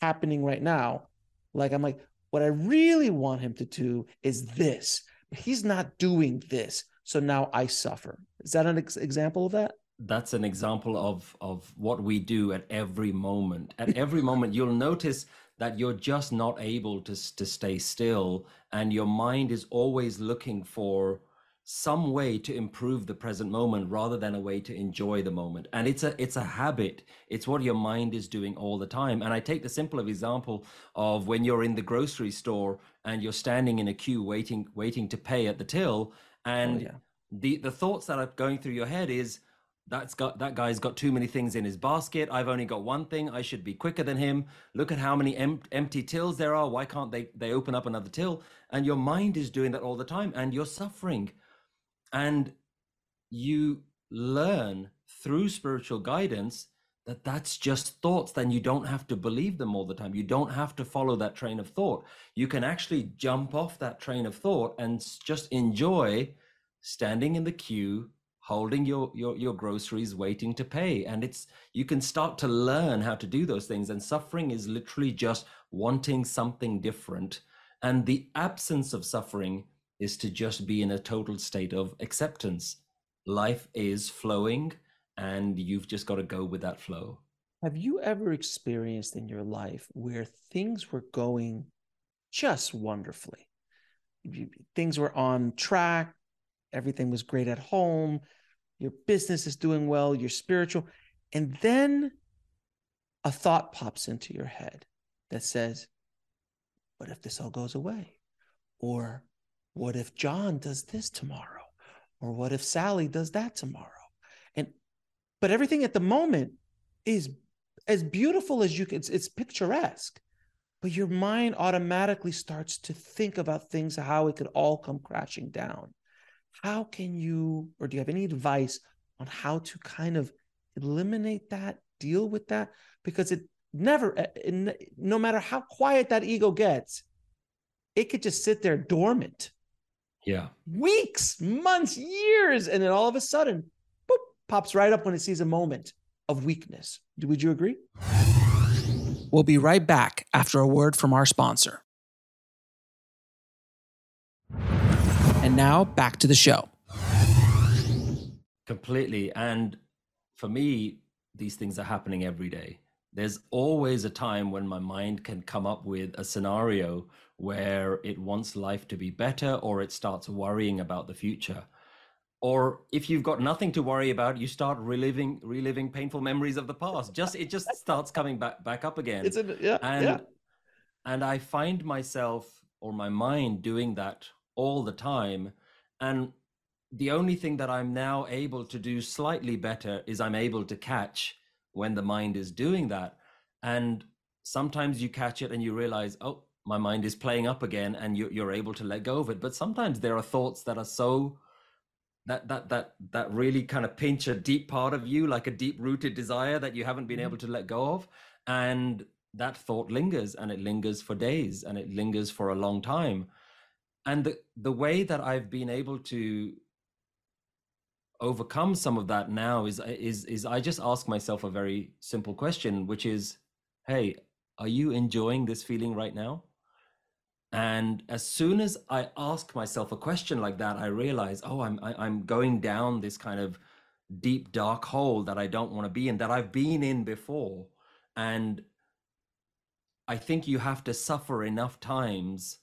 happening right now, like I'm like, what I really want him to do is this, he's not doing this. So now I suffer. Is that an ex- example of that? That's an example of of what we do at every moment. At every moment, you'll notice that you're just not able to to stay still, and your mind is always looking for some way to improve the present moment rather than a way to enjoy the moment. And it's a it's a habit. It's what your mind is doing all the time. And i take the simple example of when you're in the grocery store and you're standing in a queue waiting waiting to pay at the till oh, and oh, yeah. the the thoughts that are going through your head is that's got that guy's got too many things in his basket. I've only got one thing. I should be quicker than him. Look at how many em- empty tills there are. Why can't they they open up another till? And your mind is doing that all the time and you're suffering and you learn through spiritual guidance that that's just thoughts then you don't have to believe them all the time. You don't have to follow that train of thought. You can actually jump off that train of thought and just enjoy standing in the queue holding your your your groceries waiting to pay. And it's you can start to learn how to do those things. And suffering is literally just wanting something different. And the absence of suffering is to just be in a total state of acceptance. Life is flowing, and you've just got to go with that flow. Have you ever experienced in your life where things were going just wonderfully? Things were on track, everything was great at home, your business is doing well, you're spiritual, and then a thought pops into your head that says, What if this all goes away? Or what if John does this tomorrow? Or what if Sally does that tomorrow? And but everything at the moment is as beautiful as you can, it's, it's picturesque. But your mind automatically starts to think about things, how it could all come crashing down. How can you, or do you have any advice on how to kind of eliminate that, deal with that? Because it never, eh, eh, no matter how quiet that ego gets, it could just sit there dormant. Yeah. Weeks, months, years. And then all of a sudden, boop, pops right up when it sees a moment of weakness. Would you agree? We'll be right back after a word from our sponsor. And now back to the show. Completely. And for me, these things are happening every day. There's always a time when my mind can come up with a scenario where it wants life to be better or it starts worrying about the future. Or if you've got nothing to worry about you start reliving reliving painful memories of the past. Just it just starts coming back back up again. It's a, yeah, and yeah. and i find myself or my mind doing that all the time. And the only thing that i'm now able to do slightly better is i'm able to catch when the mind is doing that. And sometimes you catch it and you realize oh my mind is playing up again and you're, you're able to let go of it. But sometimes there are thoughts that are so that that that that really kind of pinch a deep part of you like a deep rooted desire that you haven't been mm-hmm. able to let go of. And that thought lingers and it lingers for days and it lingers for a long time. And the the way that i've been able to overcome some of that now is is is i just ask myself a very simple question which is hey are you enjoying this feeling right now and as soon as I ask myself a question like that, I realize, oh, I'm I, am i am going down this kind of deep dark hole that I don't want to be in, that I've been in before. And I think you have to suffer enough times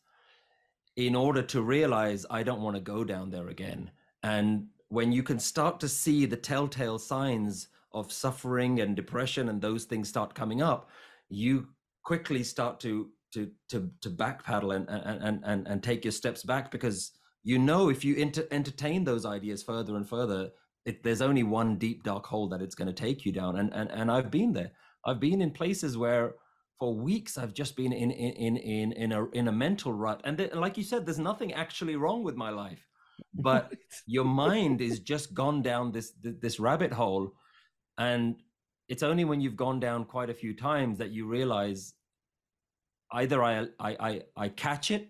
in order to realize I don't want to go down there again. And when you can start to see the telltale signs of suffering and depression and those things start coming up, you quickly start to to to to backpedal and and and and take your steps back because you know if you inter- entertain those ideas further and further it, there's only one deep dark hole that it's going to take you down. And and and I've been there. I've been in places where for weeks I've just been in in in in a in a mental rut. And th- like you said there's nothing actually wrong with my life but your mind is just gone down this this rabbit hole. And it's only when you've gone down quite a few times that you realize either I, I I I catch it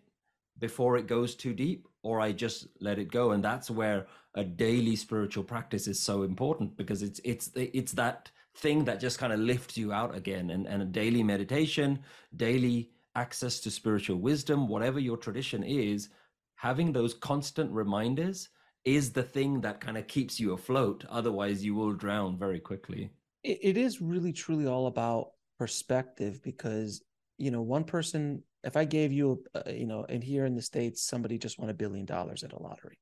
before it goes too deep, or I just let it go, and that's where a daily spiritual practice is so important because it's it's it's that thing that just kind of lifts you out again, and and a daily meditation, daily access to spiritual wisdom, whatever your tradition is, having those constant reminders is the thing that kind of keeps you afloat. Otherwise, you will drown very quickly. it is really truly all about perspective because you know, one person, if I gave you, a, you know, and here in the States, somebody just won a billion dollars at a lottery,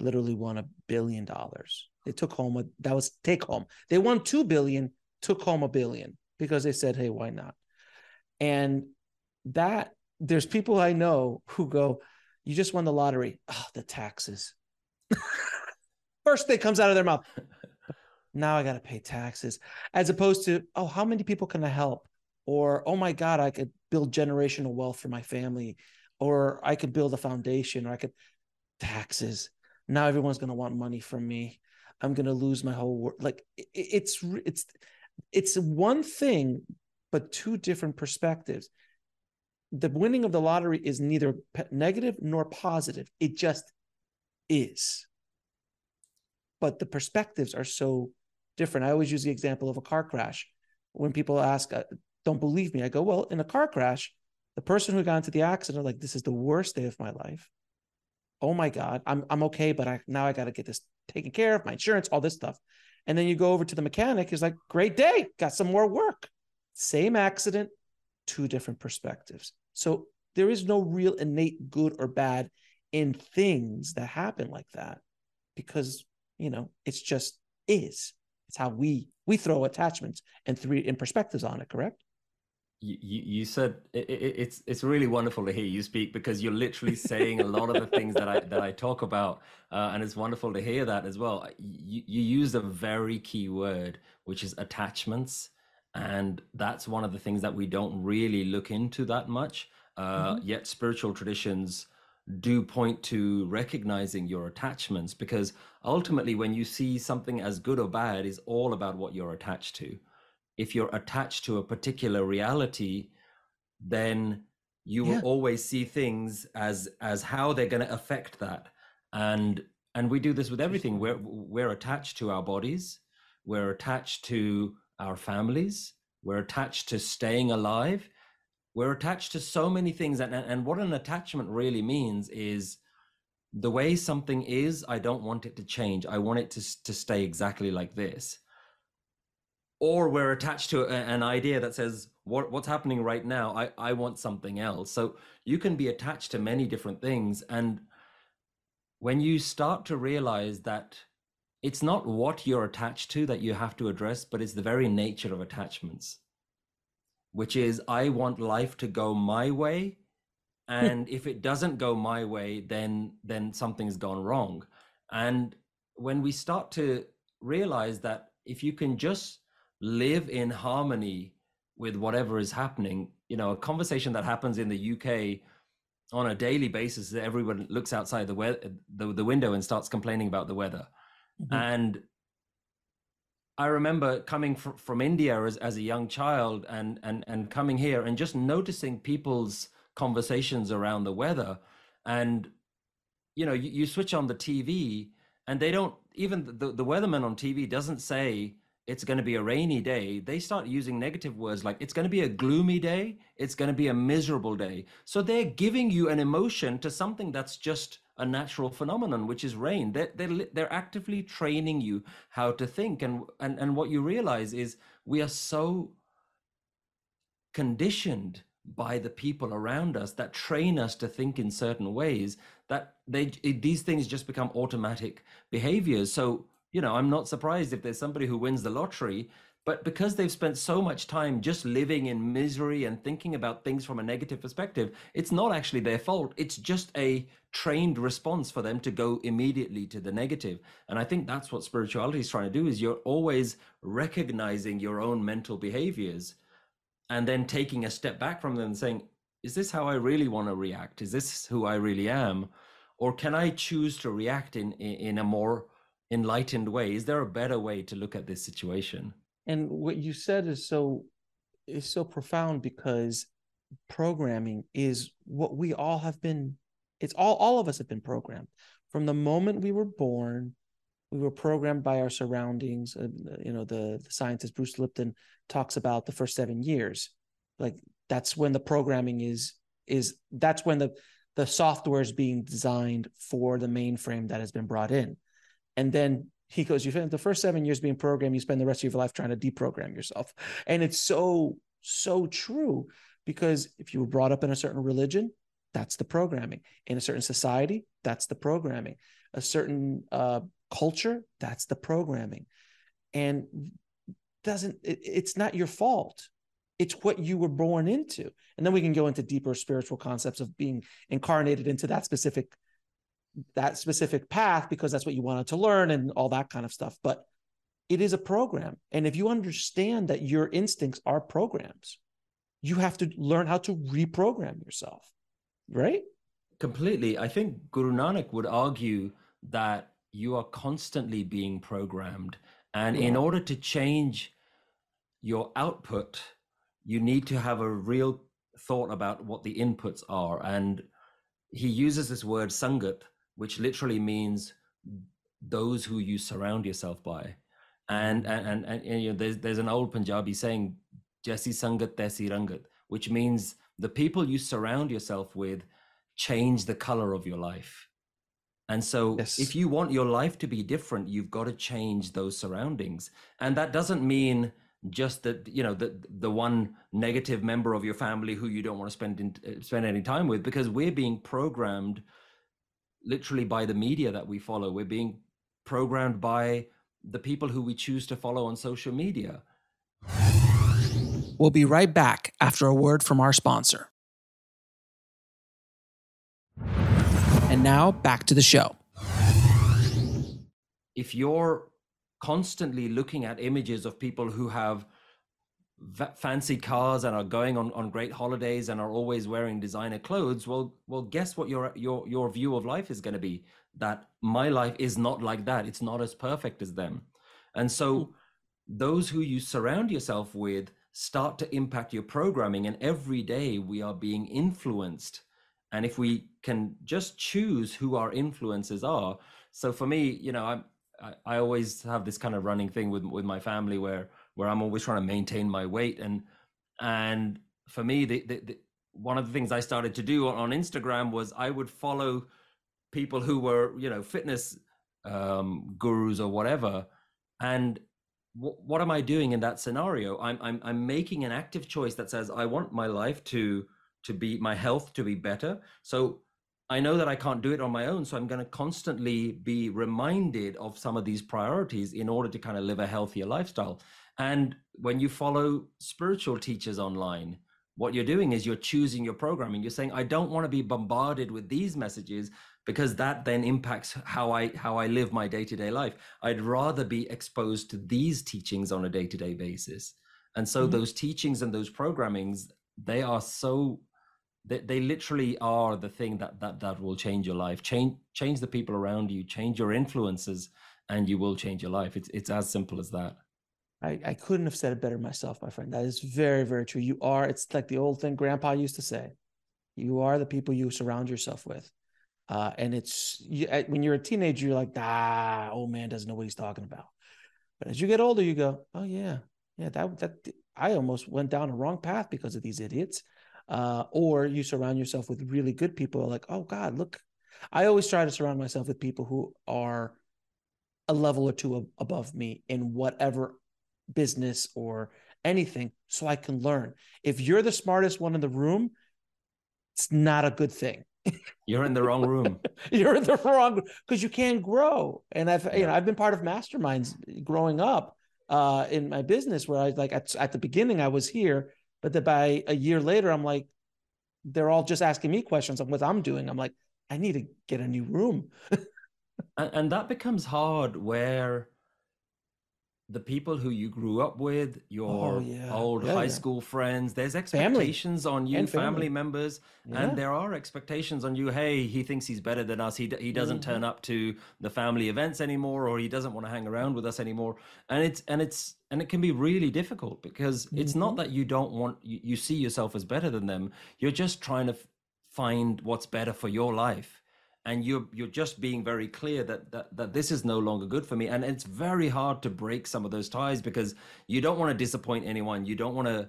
literally won a billion dollars. They took home a, that was take home. They won 2 billion, took home a billion because they said, hey, why not? And that, there's people I know who go, you just won the lottery. Oh, the taxes. First thing comes out of their mouth. Now I got to pay taxes. As opposed to, oh, how many people can I help? Or oh my god i could build generational wealth for my family or i could build a foundation or i could taxes. Now everyone's going to want money from me. I'm going to lose my whole world like it's it's it's one thing but two different perspectives. The winning of the lottery is neither negative nor positive. It just is. But the perspectives are so different. I always use the example of a car crash. When people ask uh, don't believe me. I go, well, in a car crash, The person who got into the accident, like, this is the worst day of my life. Oh my God, I'm I'm okay, but I now I got to get this taken care of, my insurance, all this stuff. And then you go over to the mechanic, he's like, great day, got some more work. Same accident, two different perspectives. So there is no real innate good or bad in things that happen like that because, you know, it's just is. It's how we we throw attachments and three in perspectives on it, correct? You, you said it, it, it's it's really wonderful to hear you speak because you're literally saying a lot of the things that I that I talk about, uh, and it's wonderful to hear that as well. You, you used a very key word, which is attachments, and that's one of the things that we don't really look into that much. Uh, mm-hmm. Yet spiritual traditions do point to recognizing your attachments because ultimately, when you see something as good or bad, is all about what you're attached to if you're attached to a particular reality, then you will always see things as as how they're going to affect that. And and we do this with everything. We're we're attached to our bodies, we're attached to our families, we're attached to staying alive, we're attached to so many things. And and what an attachment really means is the way something is, I don't want it to change. I want it to to stay exactly like this or we're attached to a, an idea that says what, what's happening right now? I, I want something else. So you can be attached to many different things. And when you start to realize that it's not what you're attached to that you have to address but it's the very nature of attachments which is i want life to go my way and if it doesn't go my way then then something's gone wrong. And when we start to realize that if you can just live in harmony with whatever is happening. You know, a conversation that happens in the UK on a daily basis that everyone looks outside the, we- the, the window and starts complaining about the weather. Mm-hmm. And I remember coming fr- from India as, as a young child and, and, and coming here and just noticing people's conversations around the weather. And, you know, you, you switch on the TV and they don't, even the, the weatherman on TV doesn't say, it's going to be a rainy day, they start using negative words like it's going to be a gloomy day, it's going to be a miserable day. So they're giving you an emotion to something that's just a natural phenomenon, which is rain. They're, they're, they're actively training you how to think. And, and, and what you realize is we are so conditioned by the people around us that train us to think in certain ways that they these things just become automatic behaviors so you know, I'm not surprised if there's somebody who wins the lottery, but because they've spent so much time just living in misery and thinking about things from a negative perspective, it's not actually their fault. It's just a trained response for them to go immediately to the negative. And I think that's what spirituality is trying to do is you're always recognizing your own mental behaviors and then taking a step back from them and saying, is this how I really want to react? Is this who I really am? Or can I choose to react in, in a more enlightened way. Is there a better way to look at this situation? And what you said is so is so profound because programming is what we all have been it's all all of us have been programmed. From the moment we were born we were programmed by our surroundings. Uh, you know the, the scientist bruce lipton talks about the first seven years. Like that's when the programming is is that's when the the software is being designed for the mainframe that has been brought in and then he goes, you spend the first seven years being programmed, you spend the rest of your life trying to deprogram yourself. And it's so, so true because if you were brought up in a certain religion, that's the programming. In a certain society, that's the programming. A certain uh, culture, that's the programming. And doesn't it, it's not your fault. It's what you were born into. And then we can go into deeper spiritual concepts of being incarnated into that specific that specific path because that's what you wanted to learn and all that kind of stuff. But it is a program. And if you understand that your instincts are programs, you have to learn how to reprogram yourself, right? Completely. I think Guru Nanak would argue that you are constantly being programmed. And yeah. in order to change your output, you need to have a real thought about what the inputs are. And he uses this word sangat, which literally means those who you surround yourself by. And and and, and, and you know, there's there's an old Punjabi saying, "Jesi sangat tesi rangat," which means the people you surround yourself with change the color of your life. And so, yes. if you want your life to be different, you've got to change those surroundings. And that doesn't mean just that you know the the one negative member of your family who you don't want to spend in, uh, spend any time with, because we're being programmed literally by the media that we follow. We're being programmed by the people who we choose to follow on social media. We'll be right back after a word from our sponsor. And now back to the show. If you're constantly looking at images of people who have fancy cars and are going on, on great holidays and are always wearing designer clothes well well guess what your your your view of life is going to be? That my life is not like that. It's not as perfect as them. And so hmm. those who you surround yourself with start to impact your programming and every day we are being influenced. And if we can just choose who our influences are so for me you know i'm I, I always have this kind of running thing with with my family where where I'm always trying to maintain my weight and and for me the, the, the one of the things I started to do on Instagram was I would follow people who were you know fitness um, gurus or whatever and w- what am I doing in that scenario I'm, I'm I'm making an active choice that says I want my life to to be my health to be better so I know that I can't do it on my own. So I'm going to constantly be reminded of some of these priorities in order to kind of live a healthier lifestyle. And when you follow spiritual teachers online, what you're doing is you're choosing your programming. You're saying, I don't want to be bombarded with these messages because that then impacts how I how I live my day-to-day life. I'd rather be exposed to these teachings on a day-to-day basis. And so mm-hmm. those teachings and those programmings, they are so they, they literally are the thing that that that will change your life change change the people around you change your influences and you will change your life it's it's as simple as that I, I couldn't have said it better myself my friend. That is very very true. You are it's like the old thing grandpa used to say you are the people you surround yourself with. Uh, and it's you, when you're a teenager you're like ah old man doesn't know what he's talking about. But as you get older you go oh yeah yeah that that i almost went down a wrong path because of these idiots. Uh, or you surround yourself with really good people like oh god look. I always try to surround myself with people who are a level or two above me in whatever business or anything so i can learn if you're the smartest one in the room it's not a good thing you're in the wrong room you're in the wrong because you can't grow and i've yeah. you know i've been part of masterminds growing up uh in my business where i like at, at the beginning i was here but that by a year later, I'm like, they're all just asking me questions on what I'm doing. I'm like, I need to get a new room. and, and that becomes hard where the people who you grew up with, your oh, yeah. old yeah, high yeah. school friends, there's expectations family. on you, family. family. members, and there are expectations on you. Hey, he thinks he's better than us. He he doesn't mm-hmm. turn up to the family events anymore, or he doesn't want to hang around with us anymore. And it's and it's and it can be really difficult because mm-hmm. it's not mm-hmm. that you don't want you, you see yourself as better than them. You're just trying to find what's better for your life and you're you're just being very clear that, that that this is no longer good for me. And it's very hard to break some of those ties because you don't want to disappoint anyone. You don't want to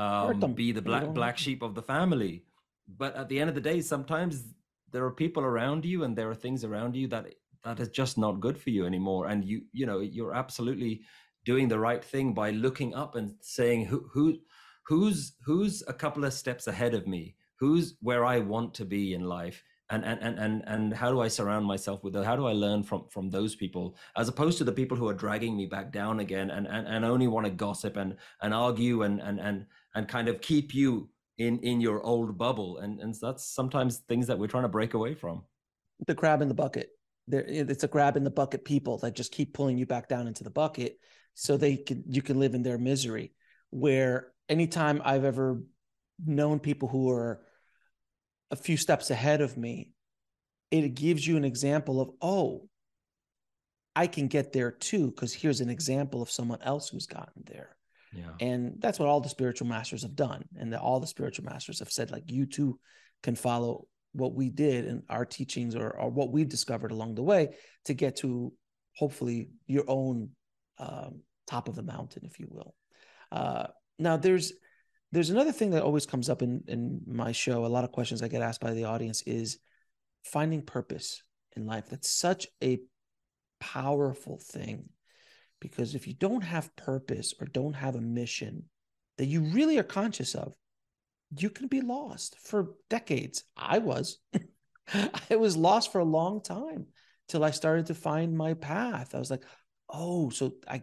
um, be the black black sheep of the family. But at the end of the day sometimes there are people around you and there are things around you that that is just not good for you anymore. And you you know you're absolutely doing the right thing by looking up and saying who who who's who's a couple of steps ahead of me? Who's where i want to be in life and and and and, and how do i surround myself with how do i learn from from those people as opposed to the people who are dragging me back down again and and, and only want to gossip and and argue and and and and kind of keep you in in your old bubble? And and that's sometimes things that we're trying to break away from. The crab in the bucket. There it's a grab in the bucket people that just keep pulling you back down into the bucket so they can you can live in their misery. Where anytime i've ever known people who are a few steps ahead of me, it gives you an example of, oh, I can get there too, because here's an example of someone else who's gotten there. Yeah. And that's what all the spiritual masters have done. And the, all the spiritual masters have said, like, you too can follow what we did and our teachings or, or what we've discovered along the way to get to hopefully your own um, top of the mountain, if you will. Uh, now, there's there's another thing that always comes up in in my show. A lot of questions I get asked by the audience is finding purpose in life. That's such a powerful thing because if you don't have purpose or don't have a mission that you really are conscious of, you can be lost for decades. I was. I was lost for a long time till I started to find my path. I was like, oh, so I,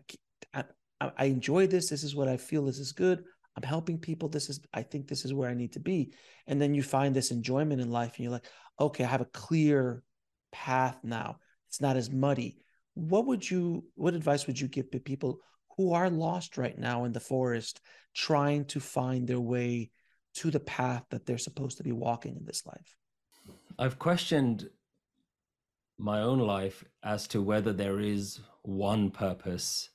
I, I enjoy this. This is what I feel. This is good. I'm helping people. This is, I think this is where I need to be. And then you find this enjoyment in life and you're like, okay, I have a clear path now. It's not as muddy. What would you, what advice would you give to people who are lost right now in the forest, trying to find their way to the path that they're supposed to be walking in this life? I've questioned my own life as to whether there is one purpose.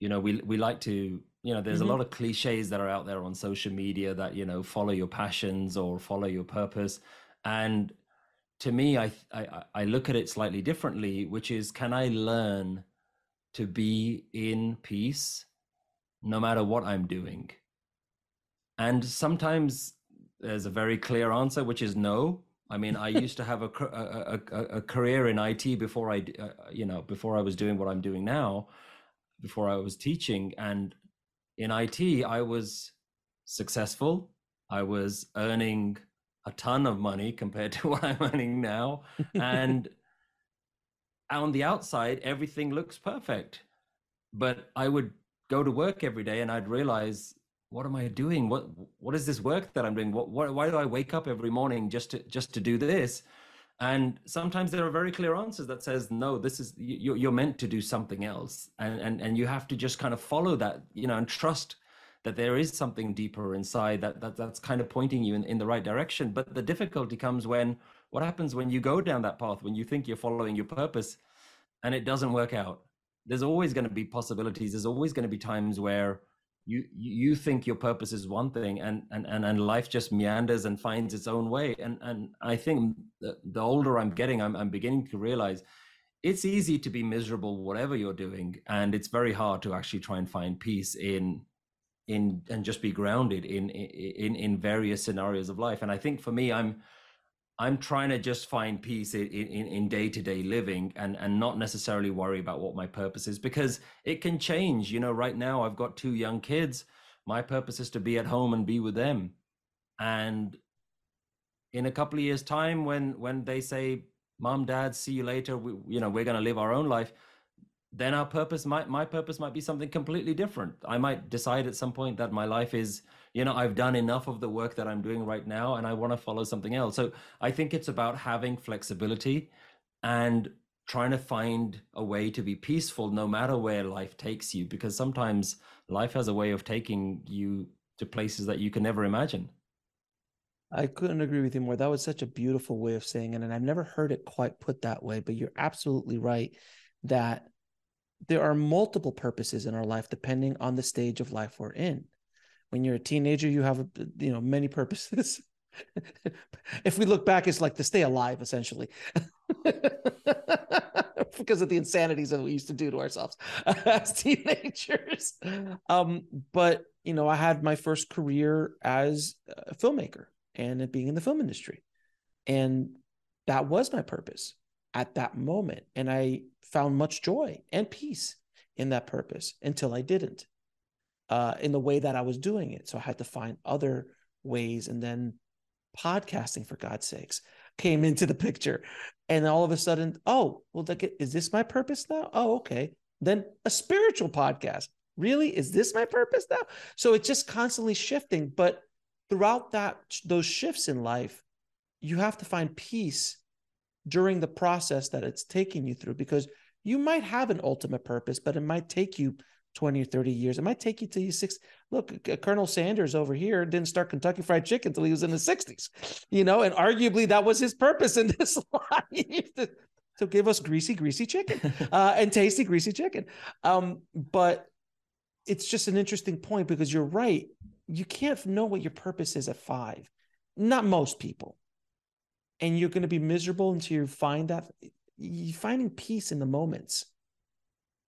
You know, we we like to, you know, there's mm-hmm. a lot of cliches that are out there on social media that, you know, follow your passions or follow your purpose. And to me, I I, I look at it slightly differently, which is can I learn to be in peace no matter what I'm doing? And sometimes there's a very clear answer, which is no. I mean, I used to have a, a, a, a career in IT before I, uh, you know, before I was doing what I'm doing now, before I was teaching. And in IT, I was successful. I was earning a ton of money compared to what I'm earning now. And on the outside, everything looks perfect. But I would go to work every day and I'd realize what am I doing? What what is this work that I'm doing? What, what why do I wake up every morning just to just to do this? And sometimes there are very clear answers that says no. This is you're, you're meant to do something else, and and and you have to just kind of follow that, you know, and trust that there is something deeper inside that, that that's kind of pointing you in, in the right direction. But the difficulty comes when what happens when you go down that path when you think you're following your purpose, and it doesn't work out. There's always going to be possibilities. There's always going to be times where you you think your purpose is one thing and and and, and life just meanders and finds its own way. And and i think the, the older i'm getting I'm, I'm beginning to realize it's easy to be miserable whatever you're doing and it's very hard to actually try and find peace in in and just be grounded in in in various scenarios of life. And i think for me i'm I'm trying to just find peace in in day to day living and and not necessarily worry about what my purpose is because it can change. You know, right now I've got two young kids. My purpose is to be at home and be with them, and in a couple of years' time, when when they say, "Mom, Dad, see you later," we, you know, we're going to live our own life then our purpose might my purpose might be something completely different i might decide at some point that my life is you know i've done enough of the work that i'm doing right now and i want to follow something else so i think it's about having flexibility and trying to find a way to be peaceful no matter where life takes you because sometimes life has a way of taking you to places that you can never imagine I couldn't agree with you more. That was such a beautiful way of saying it. And I've never heard it quite put that way, but you're absolutely right that there are multiple purposes in our life depending on the stage of life we're in. When you're a teenager, you have you know many purposes. if we look back, it's like to stay alive, essentially, because of the insanities that we used to do to ourselves as teenagers. Um, but you know, I had my first career as a filmmaker and being in the film industry, and that was my purpose at that moment. And I found much joy and peace in that purpose until I didn't uh, in the way that I was doing it. So I had to find other ways. And then podcasting, for God's sakes, came into the picture. And all of a sudden, oh, well, is this my purpose now? Oh, okay. Then a spiritual podcast. Really? Is this my purpose now? So it's just constantly shifting. But throughout that those shifts in life, you have to find peace during the process that it's taking you through because you might have an ultimate purpose, but it might take you 20 or 30 years. It might take you to you six. Look, Colonel Sanders over here didn't start Kentucky Fried Chicken until he was in the 60s, you know, and arguably that was his purpose in this life to, to give us greasy, greasy chicken uh, and tasty, greasy chicken. Um, but it's just an interesting point because you're right. You can't know what your purpose is at five. Not most people and you're going to be miserable until you find that you finding peace in the moments.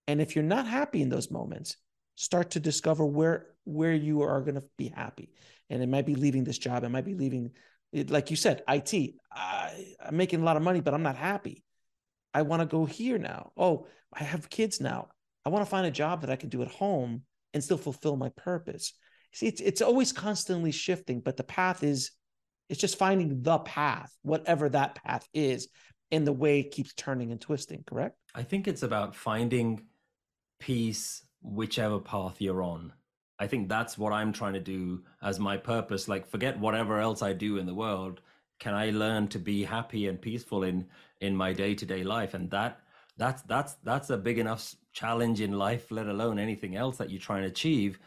And if you're not happy in those moments, start to discover where where you are going to be happy. And it might be leaving this job it might be leaving like you said it I, i'm making a lot of money but i'm not happy. I want to go here now. Oh i have kids now. I want to find a job that i can do at home and still fulfill my purpose. See it's, it's always constantly shifting but the path is it's just finding the path whatever that path is and the way it keeps turning and twisting correct i think it's about finding peace whichever path you're on. I think that's what I'm trying to do as my purpose. Like, forget whatever else I do in the world. Can I learn to be happy and peaceful in in my day to day life? And that that's that's that's a big enough challenge in life, let alone anything else that you try and achieve.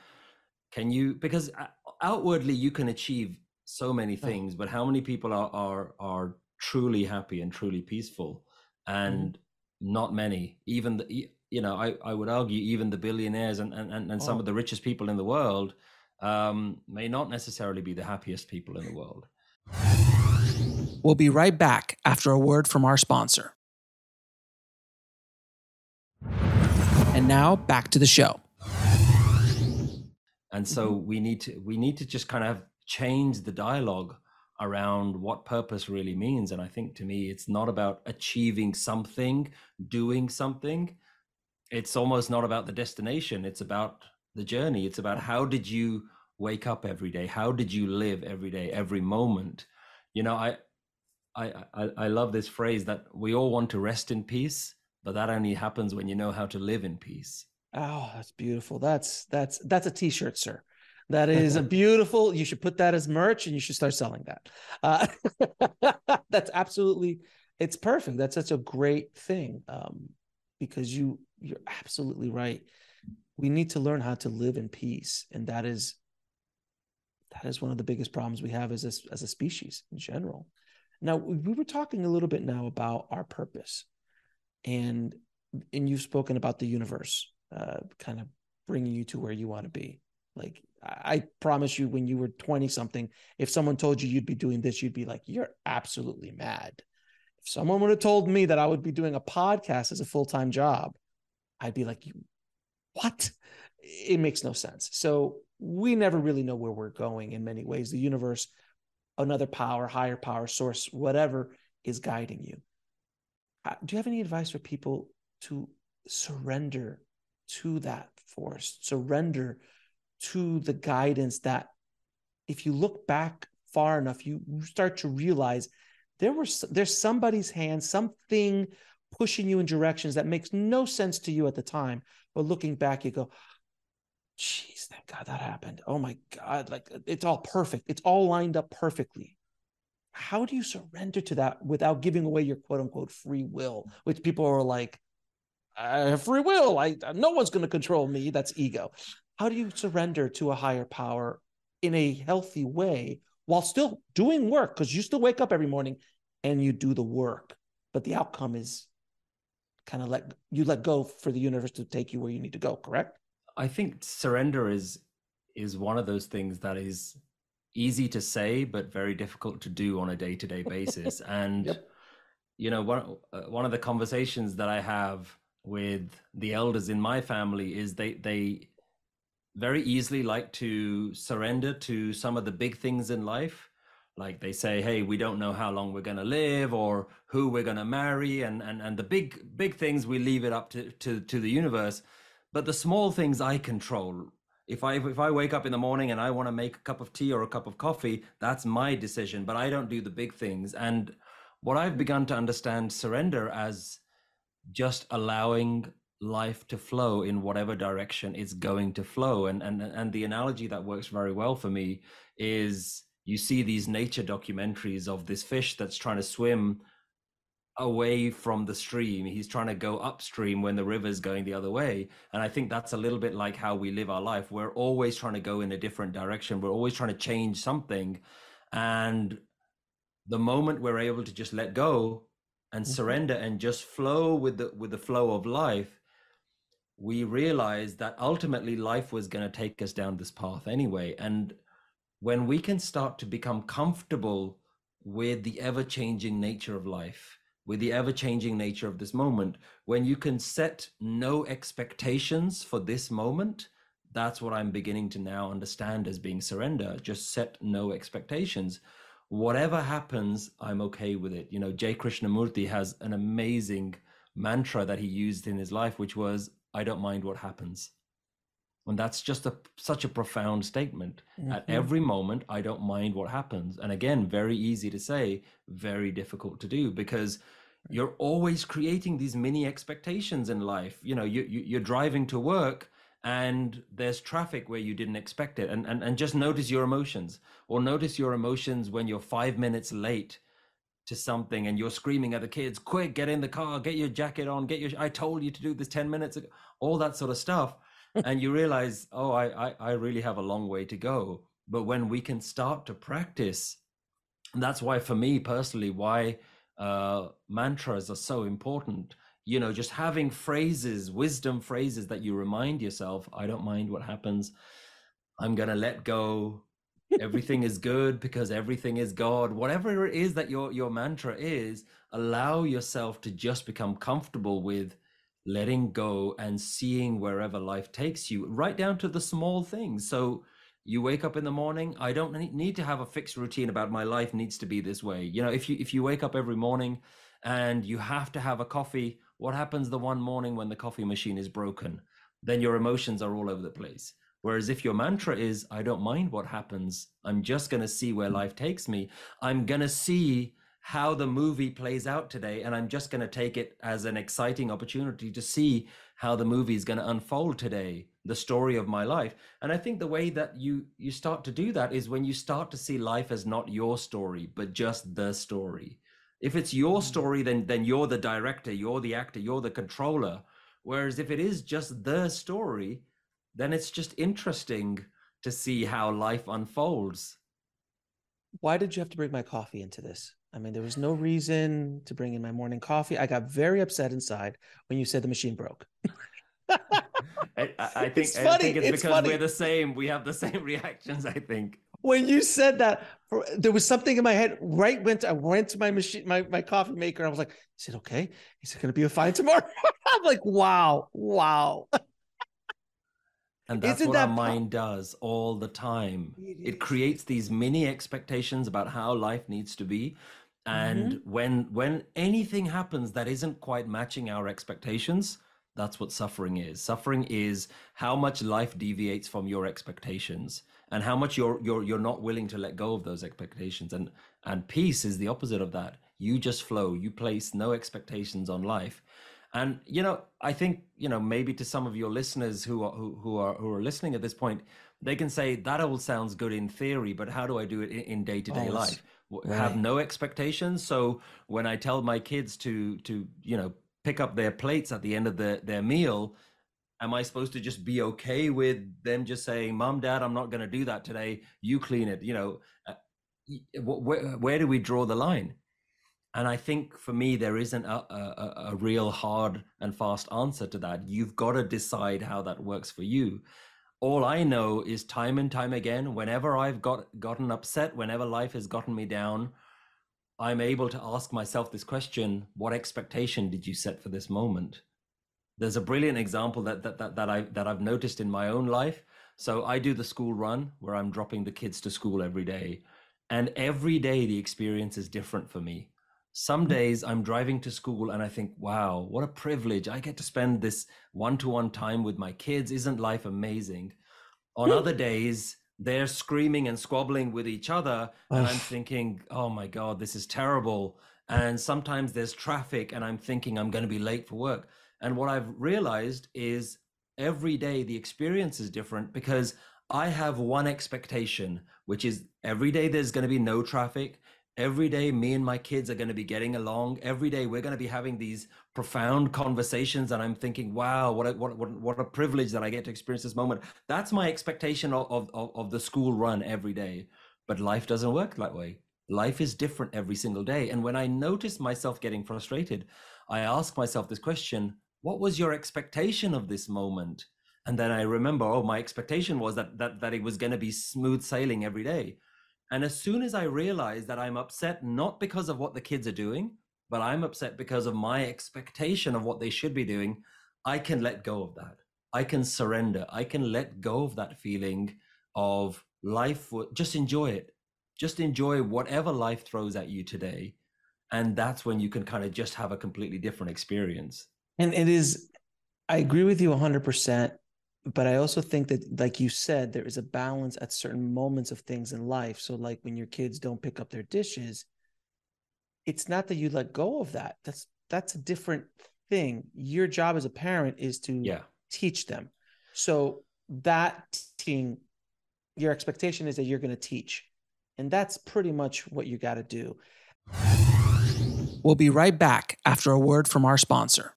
Can you? Because uh, outwardly you can achieve so many things, but how many people are are are truly happy and truly peaceful? And mm-hmm. not many. Even the you know, I, I would argue even the billionaires and, and, and, and some oh. of the richest people in the world um, may not necessarily be the happiest people in the world. We'll be right back after a word from our sponsor. And now back to the show. And so mm-hmm. we need to we need to just kind of change the dialogue around what purpose really means. And I think to me, it's not about achieving something, doing something. It's almost not about the destination. It's about the journey. It's about how did you wake up every day? How did you live every day every moment? You know i i i, I love this phrase that we all want to rest in peace but that only happens when you know how to live in peace. Oh that's beautiful. That's that's that's a t-shirt sir that is a beautiful you should put that as merch and you should start selling that uh, that's absolutely it's perfect that's such a great thing um, because you you're absolutely right. We need to learn how to live in peace, and that is that is one of the biggest problems we have as a, as a species in general. Now, we were talking a little bit now about our purpose, and and you've spoken about the universe, uh, kind of bringing you to where you want to be. Like I promise you, when you were twenty something, if someone told you you'd be doing this, you'd be like, "You're absolutely mad." If someone would have told me that I would be doing a podcast as a full time job, I'd be like, what? It makes no sense. So we never really know where we're going in many ways. The universe, another power, higher power source, whatever is guiding you. Uh, do you have any advice for people to surrender to that force, surrender to the guidance that if you look back far enough, you start to realize there was there's somebody's hand, something pushing you in directions that makes no sense to you at the time. But looking back, you go, "Jeez, thank God that happened. Oh my God, like uh, it's all perfect. It's all lined up perfectly. How do you surrender to that without giving away your quote unquote free will? Which people are like, I have free will. I no one's going to control me. That's ego. How do you surrender to a higher power in a healthy way while still doing work? Because you still wake up every morning and you do the work, but the outcome is kind of let you let go for the universe to take you where you need to go correct i think surrender is is one of those things that is easy to say but very difficult to do on a day-to-day basis and yep. you know one uh, one of the conversations that i have with the elders in my family is they they very easily like to surrender to some of the big things in life. Like they say hey we don't know how long we're going to live or who we're going to marry and, and and the big big things we leave it up to, to to the universe. But the small things i control. If i if i wake up in the morning and i want to make a cup of tea or a cup of coffee that's my decision but i don't do the big things. And what i've begun to understand surrender as just allowing life to flow in whatever direction it's going to flow. And and and the analogy that works very well for me is you see these nature documentaries of this fish that's trying to swim away from the stream. He's trying to go upstream when the river's going the other way. And i think that's a little bit like how we live our life. We're always trying to go in a different direction. We're always trying to change something. And the moment we're able to just let go and mm-hmm. surrender and just flow with the with the flow of life we realize that ultimately life was going to take us down this path anyway and when we can start to become comfortable with the ever changing nature of life, with the ever changing nature of this moment, when you can set no expectations for this moment, that's what I'm beginning to now understand as being surrender. Just set no expectations. Whatever happens, I'm okay with it. You know, J. Krishnamurti has an amazing mantra that he used in his life, which was, I don't mind what happens. And that's just a such a profound statement. Mm-hmm. At every moment, I don't mind what happens. And again, very easy to say, very difficult to do because you're always creating these mini expectations in life. You know, you, you you're driving to work and there's traffic where you didn't expect it and, and and just notice your emotions or notice your emotions when you're five minutes late to something and you're screaming at the kids quick get in the car get your jacket on get your i told you to do this 10 minutes ago all that sort of stuff. And you realize oh I, I i really have a long way to go. But when we can start to practice that's why for me personally why uh mantras are so important. You know just having phrases wisdom phrases that you remind yourself i don't mind what happens. I'm going to let go everything is good because everything is god whatever it is that your your mantra is allow yourself to just become comfortable with letting go and seeing wherever life takes you right down to the small things so you wake up in the morning i don't need to have a fixed routine about my life needs to be this way you know if you if you wake up every morning and you have to have a coffee what happens the one morning when the coffee machine is broken? Then your emotions are all over the place. Whereas if your mantra is, I don't mind what happens, I'm just going to see where life takes me, I'm going to see how the movie plays out today, and I'm just going to take it as an exciting opportunity to see how the movie is going to unfold today, the story of my life. And I think the way that you you start to do that is when you start to see life as not your story, but just the story. If it's your mm. story, then then you're the director, you're the actor, you're the controller. Whereas if it is just the story, then it's just interesting to see how life unfolds. Why did you have to bring my coffee into this? I mean, there was no reason to bring in my morning coffee. I got very upset inside when you said the machine broke. I, I, think, it's I think it's, it's because funny. we're the same. We have the same reactions, I think when you said that, there was something in my head. Right went I went to my machine, my, my coffee maker. I was like, "Is it okay? Is it going to be a fine tomorrow?" I'm like, "Wow, wow." And that's Isn't what that our mind does all the time. It, it, creates these mini expectations about how life needs to be. And mm-hmm. when when anything happens that isn't quite matching our expectations, that's what suffering is. Suffering is how much life deviates from your expectations and how much you're you're you're not willing to let go of those expectations and and peace is the opposite of that you just flow you place no expectations on life and you know i think you know maybe to some of your listeners who are who, who are who are listening at this point they can say that all sounds good in theory but how do i do it in day-to-day oh, life right. have no expectations so when i tell my kids to to you know pick up their plates at the end of the, their meal am I supposed to just be okay with them just saying, "Mom, Dad, I'm not going to do that today. You clean it." You know, uh, where, where do we draw the line? And I think for me, there isn't a, a, a real hard and fast answer to that. You've got to decide how that works for you. All I know is time and time again, whenever I've got gotten upset, whenever life has gotten me down, I'm able to ask myself this question: What expectation did you set for this moment? there's a brilliant example that that that, that I that I've noticed in my own life. So I do the school run where I'm dropping the kids to school every day. And every day the experience is different for me. Some days I'm driving to school and I think, wow, what a privilege. I get to spend this one to one time with my kids. Isn't life amazing? On hmm. other days, they're screaming and squabbling with each other. And I'm thinking, oh my God, this is terrible. And sometimes there's traffic and I'm thinking I'm going to be late for work. And what I've realized is every day the experience is different because I have one expectation, which is every day there's going to be no traffic. Every day, me and my kids are going to be getting along. Every day, we're going to be having these profound conversations, and I'm thinking, "Wow, what a, what what, what a privilege that I get to experience this moment." That's my expectation of, of of the school run every day. But life doesn't work that way. Life is different every single day, and when I notice myself getting frustrated, I ask myself this question: what was your expectation of this moment and then i remember oh my expectation was that that, that it was going to be smooth sailing every day and as soon as i realize that i'm upset not because of what the kids are doing but i'm upset because of my expectation of what they should be doing i can let go of that I can surrender. I can let go of that feeling of life. Just enjoy it. Just enjoy whatever life throws at you today. And that's when you can kind of just have a completely different experience. And it is, I agree with you 100%. But I also think that, like you said, there is a balance at certain moments of things in life. So, like when your kids don't pick up their dishes, it's not that you let go of that. That's that's a different thing. Your job as a parent is to yeah. teach them. So that teaching, your expectation is that you're going to teach. And that's pretty much what you got to do. We'll be right back after a word from our sponsor.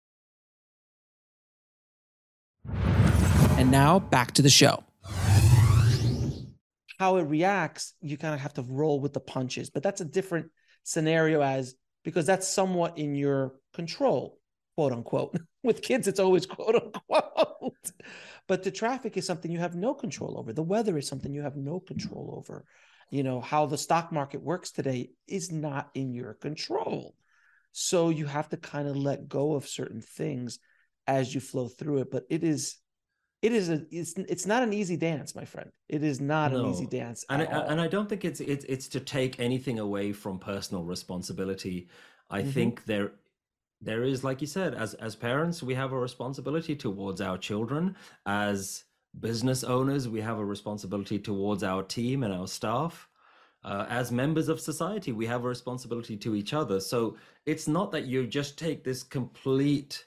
And now back to the show. How it reacts, you kind of have to roll with the punches, but that's a different scenario as because that's somewhat in your control, quote unquote. With kids, it's always quote unquote. but the traffic is something you have no control over. The weather is something you have no control over. You know, how the stock market works today is not in your control. So you have to kind of let go of certain things as you flow through it. But it is it is a it's it's not an easy dance my friend. It is not no. an easy dance and I, and I don't think it's it's it's to take anything away from personal responsibility. I mm-hmm. think there there is like you said as as parents we have a responsibility towards our children. As business owners we have a responsibility towards our team and our staff. Uh, as members of society we have a responsibility to each other. So it's not that you just take this complete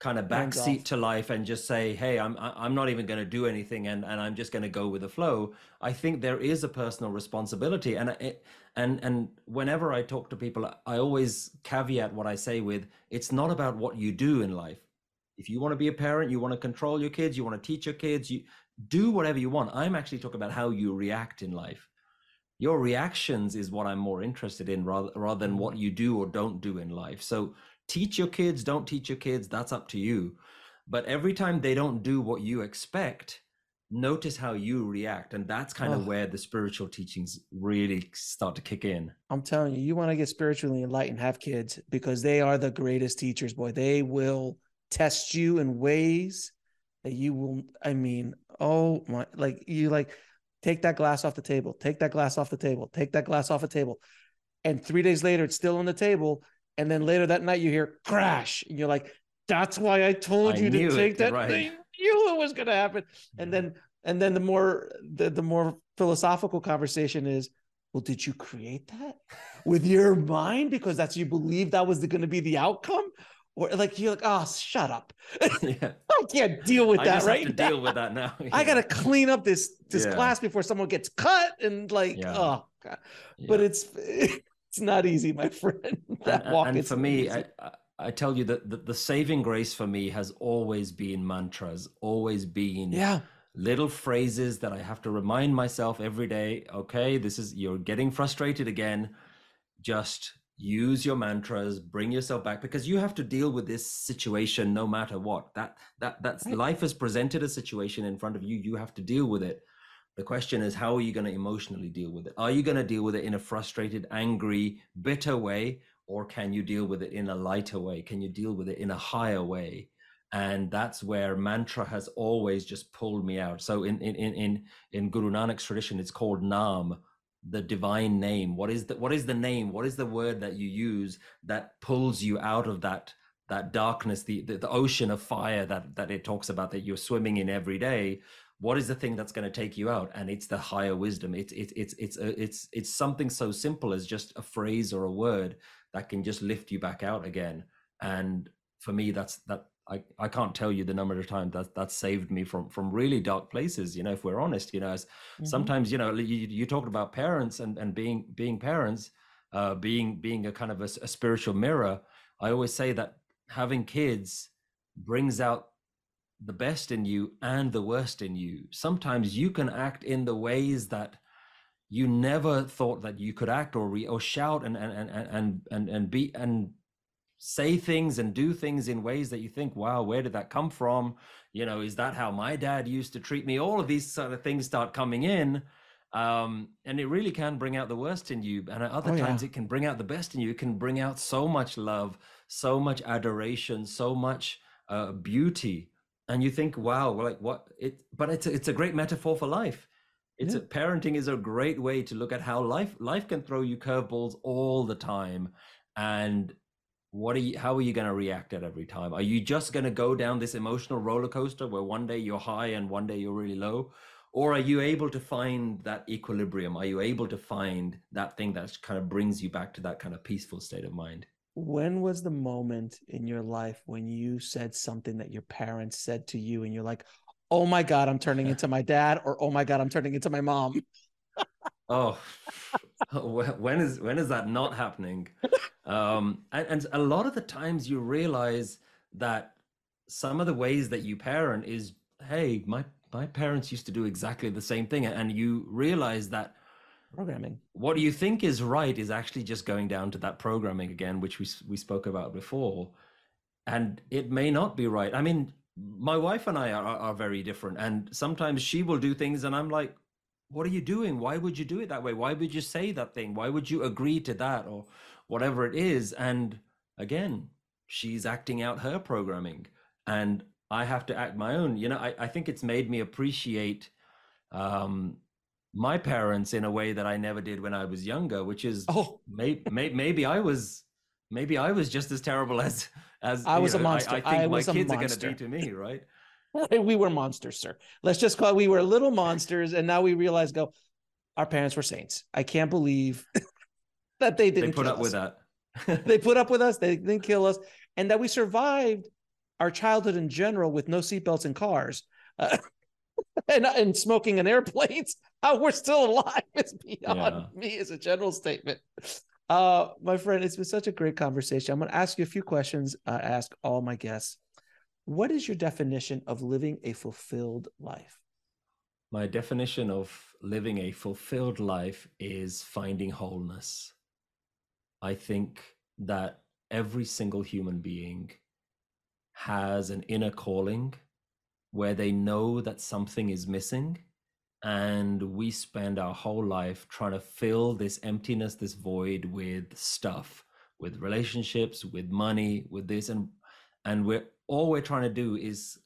kind of backseat to life and just say hey i'm i'm not even going to do anything and and i'm just going to go with the flow. I think there is a personal responsibility and it and and whenever i talk to people i always caveat what i say with it's not about what you do in life. If you want to be a parent you want to control your kids you want to teach your kids you do whatever you want. I'm actually talking about how you react in life. Your reactions is what i'm more interested in rather rather than what mm. you do or don't do in life. So teach your kids, don't teach your kids, that's up to you. But every time they don't do what you expect, notice how you react. And that's kind oh. of where the spiritual teachings really start to kick in. I'm telling you, you want to get spiritually enlightened, have kids because they are the greatest teachers, boy. They will test you in ways that you will, I mean, oh my, like you like, take that glass off the table, take that glass off the table, take that glass off the table. And three days later, it's still on the table and then later that night you hear crash and you're like that's why i told I you to take it, that right. thing knew it was going to happen and then and then the more the, the more philosophical conversation is well did you create that with your mind because that's you believe that was going to be the outcome or like you're like oh shut up yeah. i can't deal with that right now. deal with that now yeah. i gotta clean up this this yeah. class before someone gets cut and like oh god but it's it's not easy, my friend. that and, walk and for me, I, I, tell you that the, the, saving grace for me has always been mantras, always been yeah little phrases that I have to remind myself every day. Okay, this is you're getting frustrated again. Just use your mantras bring yourself back because you have to deal with this situation no matter what that that that's right. life has presented a situation in front of you you have to deal with it the question is, how are you going to emotionally deal with it? Are you going to deal with it in a frustrated, angry, bitter way? Or can you deal with it in a lighter way? Can you deal with it in a higher way? And that's where mantra has always just pulled me out. So in in in in Guru Nanak's tradition, it's called Naam, the divine name. What is the what is the name? What is the word that you use that pulls you out of that that darkness, the, the, the ocean of fire that that it talks about that you're swimming in every day? What is the thing that's going to take you out? And it's the higher wisdom. It's it's it's it's a, it's it's something so simple as just a phrase or a word that can just lift you back out again. And for me that's that I, I can't tell you the number of times that that saved me from from really dark places you know if we're honest you know as mm-hmm. sometimes you know you, you talked about parents and and being being parents uh being being a kind of a, a spiritual mirror. I always say that having kids brings out the best in you and the worst in you. Sometimes you can act in the ways that you never thought that you could act or re- or shout and and and and and and be and say things and do things in ways that you think, wow, where did that come from? You know, is that how my dad used to treat me? All of these sort of things start coming in. Um, and it really can bring out the worst in you. And at other oh, times, yeah. it can bring out the best in you. It can bring out so much love, so much adoration, so much uh, beauty and you think wow like what? It but it's a, it's a great metaphor for life. It's Yeah. a, parenting is a great way to look at how life life can throw you curveballs all the time. And what are you how are you going to react at every time? Are you just going to go down this emotional roller coaster where one day you're high and one day you're really low? Or are you able to find that equilibrium? Are you able to find that thing that kind of brings you back to that kind of peaceful state of mind When was the moment in your life when you said something that your parents said to you and you're like, oh my God, I'm turning into my dad, or oh my God, I'm turning into my mom? Oh, when is when is that not happening? Um, and, and a lot of the times you realize that some of the ways that you parent is, hey, my my parents used to do exactly the same thing, and you realize that Programming. what you think is right is actually just going down to that programming again, which we we spoke about before, and it may not be right. I mean, my wife and I are, are very different, and sometimes she will do things, and I'm like, "What are you doing? Why would you do it that way? Why would you say that thing? Why would you agree to that or whatever it is?" And again, she's acting out her programming, and I have to act my own. You know, I, I think it's made me appreciate um, my parents in a way that I never did when I was younger, which is Oh, maybe, maybe I was maybe I was just as terrible as as I was a monster. I, think I my a kids are going to be to me, right? we were monsters, sir. Let's just call it, we were little monsters, and now we realize, go, our parents were saints. I can't believe that they They didn't put kill up us. with that. they put up with us. They didn't kill us, and that we survived our childhood in general with no seatbelts in cars, uh, and and smoking in airplanes. How we're still alive is beyond me as a general statement. Uh, my friend, it's been such a great conversation. I'm going to ask you a few questions. Uh, I ask all my guests. What is your definition of living a fulfilled life? My definition of living a fulfilled life is finding wholeness. I think that every single human being has an inner calling where they know that something is missing. And we spend our whole life trying to fill this emptiness, this void with stuff, with relationships, with money, with this. And and we're all we're trying to do is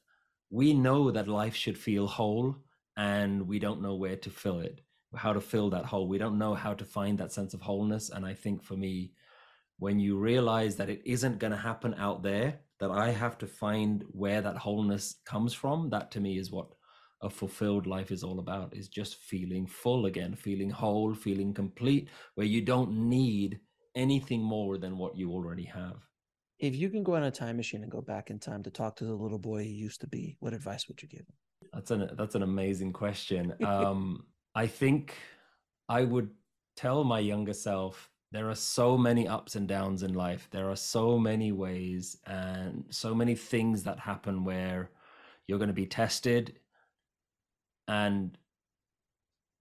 we know that life should feel whole and we don't know where to fill it how to fill that hole we don't know how to find that sense of wholeness and i think for me when you realize that it isn't going to happen out there that i have to find where that wholeness comes from that to me is what a fulfilled life is all about is just feeling full again feeling whole feeling complete where you don't need anything more than what you already have If you can go on a time machine and go back in time to talk to the little boy you used to be, what advice would you give him? That's an that's an amazing question. Um, I think I would tell my younger self there are so many ups and downs in life. There are so many ways and so many things that happen where you're going to be tested, and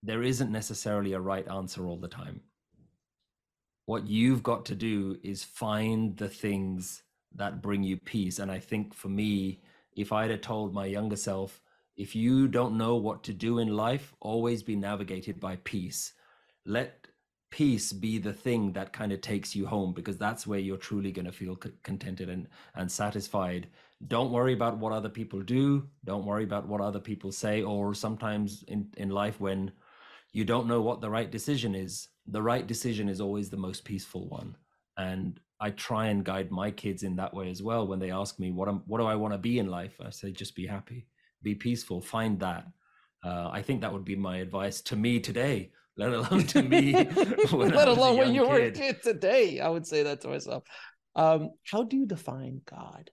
there isn't necessarily a right answer all the time. What you've got to do is find the things that bring you peace. And I think for me, if I'd have told my younger self, if you don't know what to do in life, always be navigated by peace. Let peace be the thing that kind of takes you home because that's where you're truly going to feel c- contented and, and satisfied. Don't worry about what other people do. Don't worry about what other people say. Or sometimes in, in life, when you don't know what the right decision is, the right decision is always the most peaceful one. And I try and guide my kids in that way as well. When they ask me, what, am, what do I want to be in life? I say, just be happy be peaceful find that uh, i think that would be my advice to me today let alone to me Let alone when you were a kid. today. I would say that to myself. Um, how do you define God?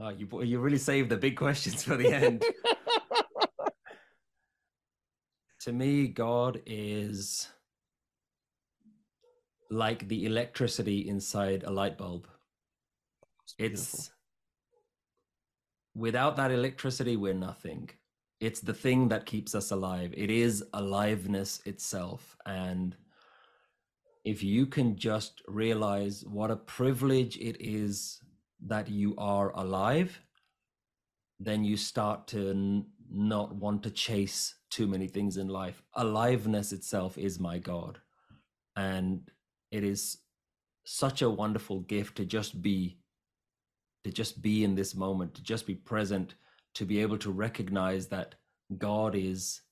Uh, you you really saved the big questions for the end to me god is like the electricity inside a light bulb it's without that electricity we're nothing it's the thing that keeps us alive. It is aliveness itself. And if you can just realize what a privilege it is that you are alive then you start to n- not want to chase too many things in life. Aliveness itself is my god. And it is such a wonderful gift to just be to just be in this moment, to just be present, to be able to recognize that God is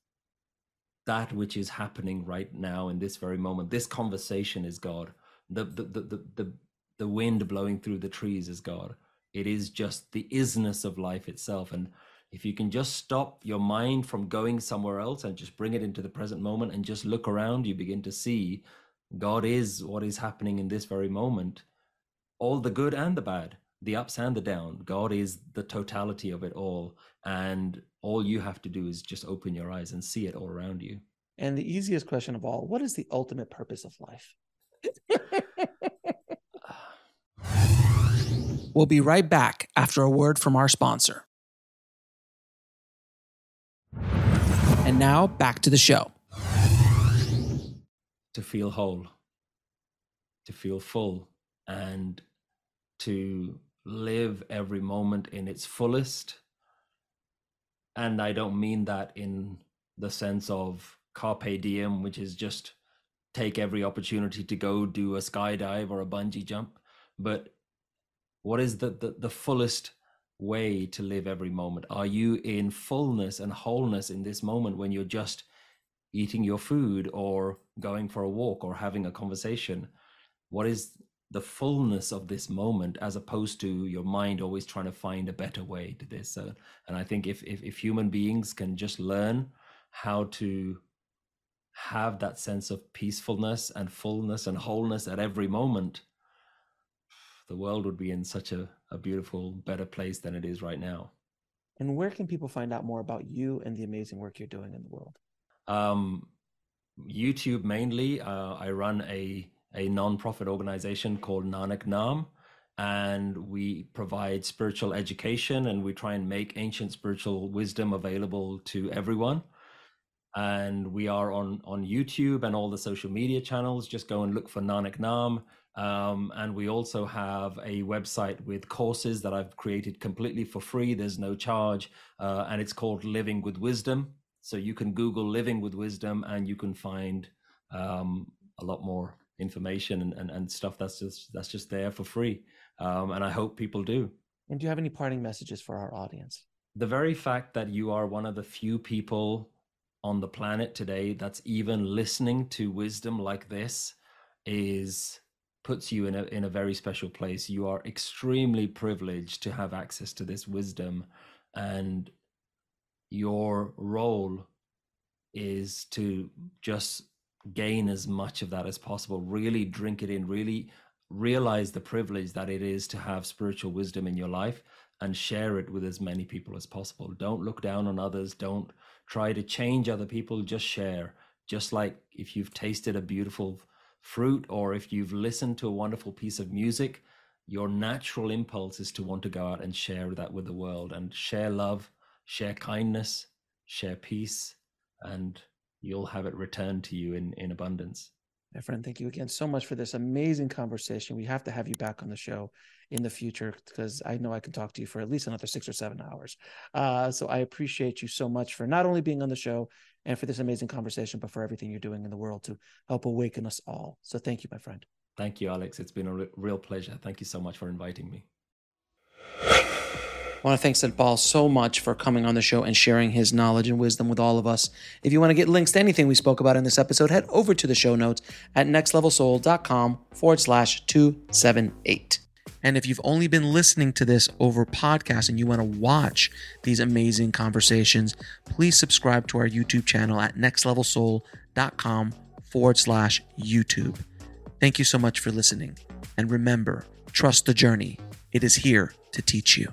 that which is happening right now in this very moment. This conversation is God. The the the the the, the wind blowing through the trees is God. It is just the isness of life itself. And if you can just stop your mind from going somewhere else and just bring it into the present moment and just look around, you begin to see God is what is happening in this very moment, all the good and the bad, the ups and the down. God is the totality of it all. And all you have to do is just open your eyes and see it all around you. And the easiest question of all what is the ultimate purpose of life? we'll be right back after a word from our sponsor. And now back to the show. To feel whole, to feel full, and to live every moment in its fullest. And I don't mean that in the sense of carpe diem, which is just take every opportunity to go do a skydive or a bungee jump, but what is the, the, the fullest way to live every moment? Are you in fullness and wholeness in this moment when you're just eating your food or going for a walk or having a conversation? What is the fullness of this moment as opposed to your mind always trying to find a better way to this? Uh, and I think if, if, if human beings can just learn how to have that sense of peacefulness and fullness and wholeness at every moment, the world would be in such a, a beautiful, better place than it is right now. And where can people find out more about you and the amazing work you're doing in the world? Um, YouTube mainly. Uh, I run a a non-profit organization called Nanak Naam, and we provide spiritual education and we try and make ancient spiritual wisdom available to everyone. And we are on on YouTube and all the social media channels. Just go and look for Nanak Naam. Um, and we also have a website with courses that I've created completely for free. There's no charge, uh, and it's called Living with Wisdom. So you can Google Living with Wisdom, and you can find um, a lot more information and, and, and stuff that's just that's just there for free. Um, and I hope people do. And do you have any parting messages for our audience? The very fact that you are one of the few people on the planet today that's even listening to wisdom like this is puts you in a in a very special place. You are extremely privileged to have access to this wisdom, and your role is to just gain as much of that as possible. Really drink it in. Really realize the privilege that it is to have spiritual wisdom in your life and share it with as many people as possible. Don't look down on others. Don't try to change other people. Just share. Just like if you've tasted a beautiful fruit or if you've listened to a wonderful piece of music, your natural impulse is to want to go out and share that with the world and share love, share kindness, share peace, and you'll have it returned to you in, in abundance. My friend, thank you again so much for this amazing conversation. We have to have you back on the show in the future because I know I can talk to you for at least another six or seven hours. Uh, so I appreciate you so much for not only being on the show and for this amazing conversation, but for everything you're doing in the world to help awaken us all. So thank you, my friend. Thank you, Alex. It's been a real pleasure. Thank you so much for inviting me. I want to thank Satpal so much for coming on the show and sharing his knowledge and wisdom with all of us. If you want to get links to anything we spoke about in this episode, head over to the show notes at nextlevelsoul.com forward slash 278. And if you've only been listening to this over podcast and you want to watch these amazing conversations, please subscribe to our YouTube channel at nextlevelsoul.com forward slash YouTube. Thank you so much for listening. And remember, trust the journey. It is here to teach you.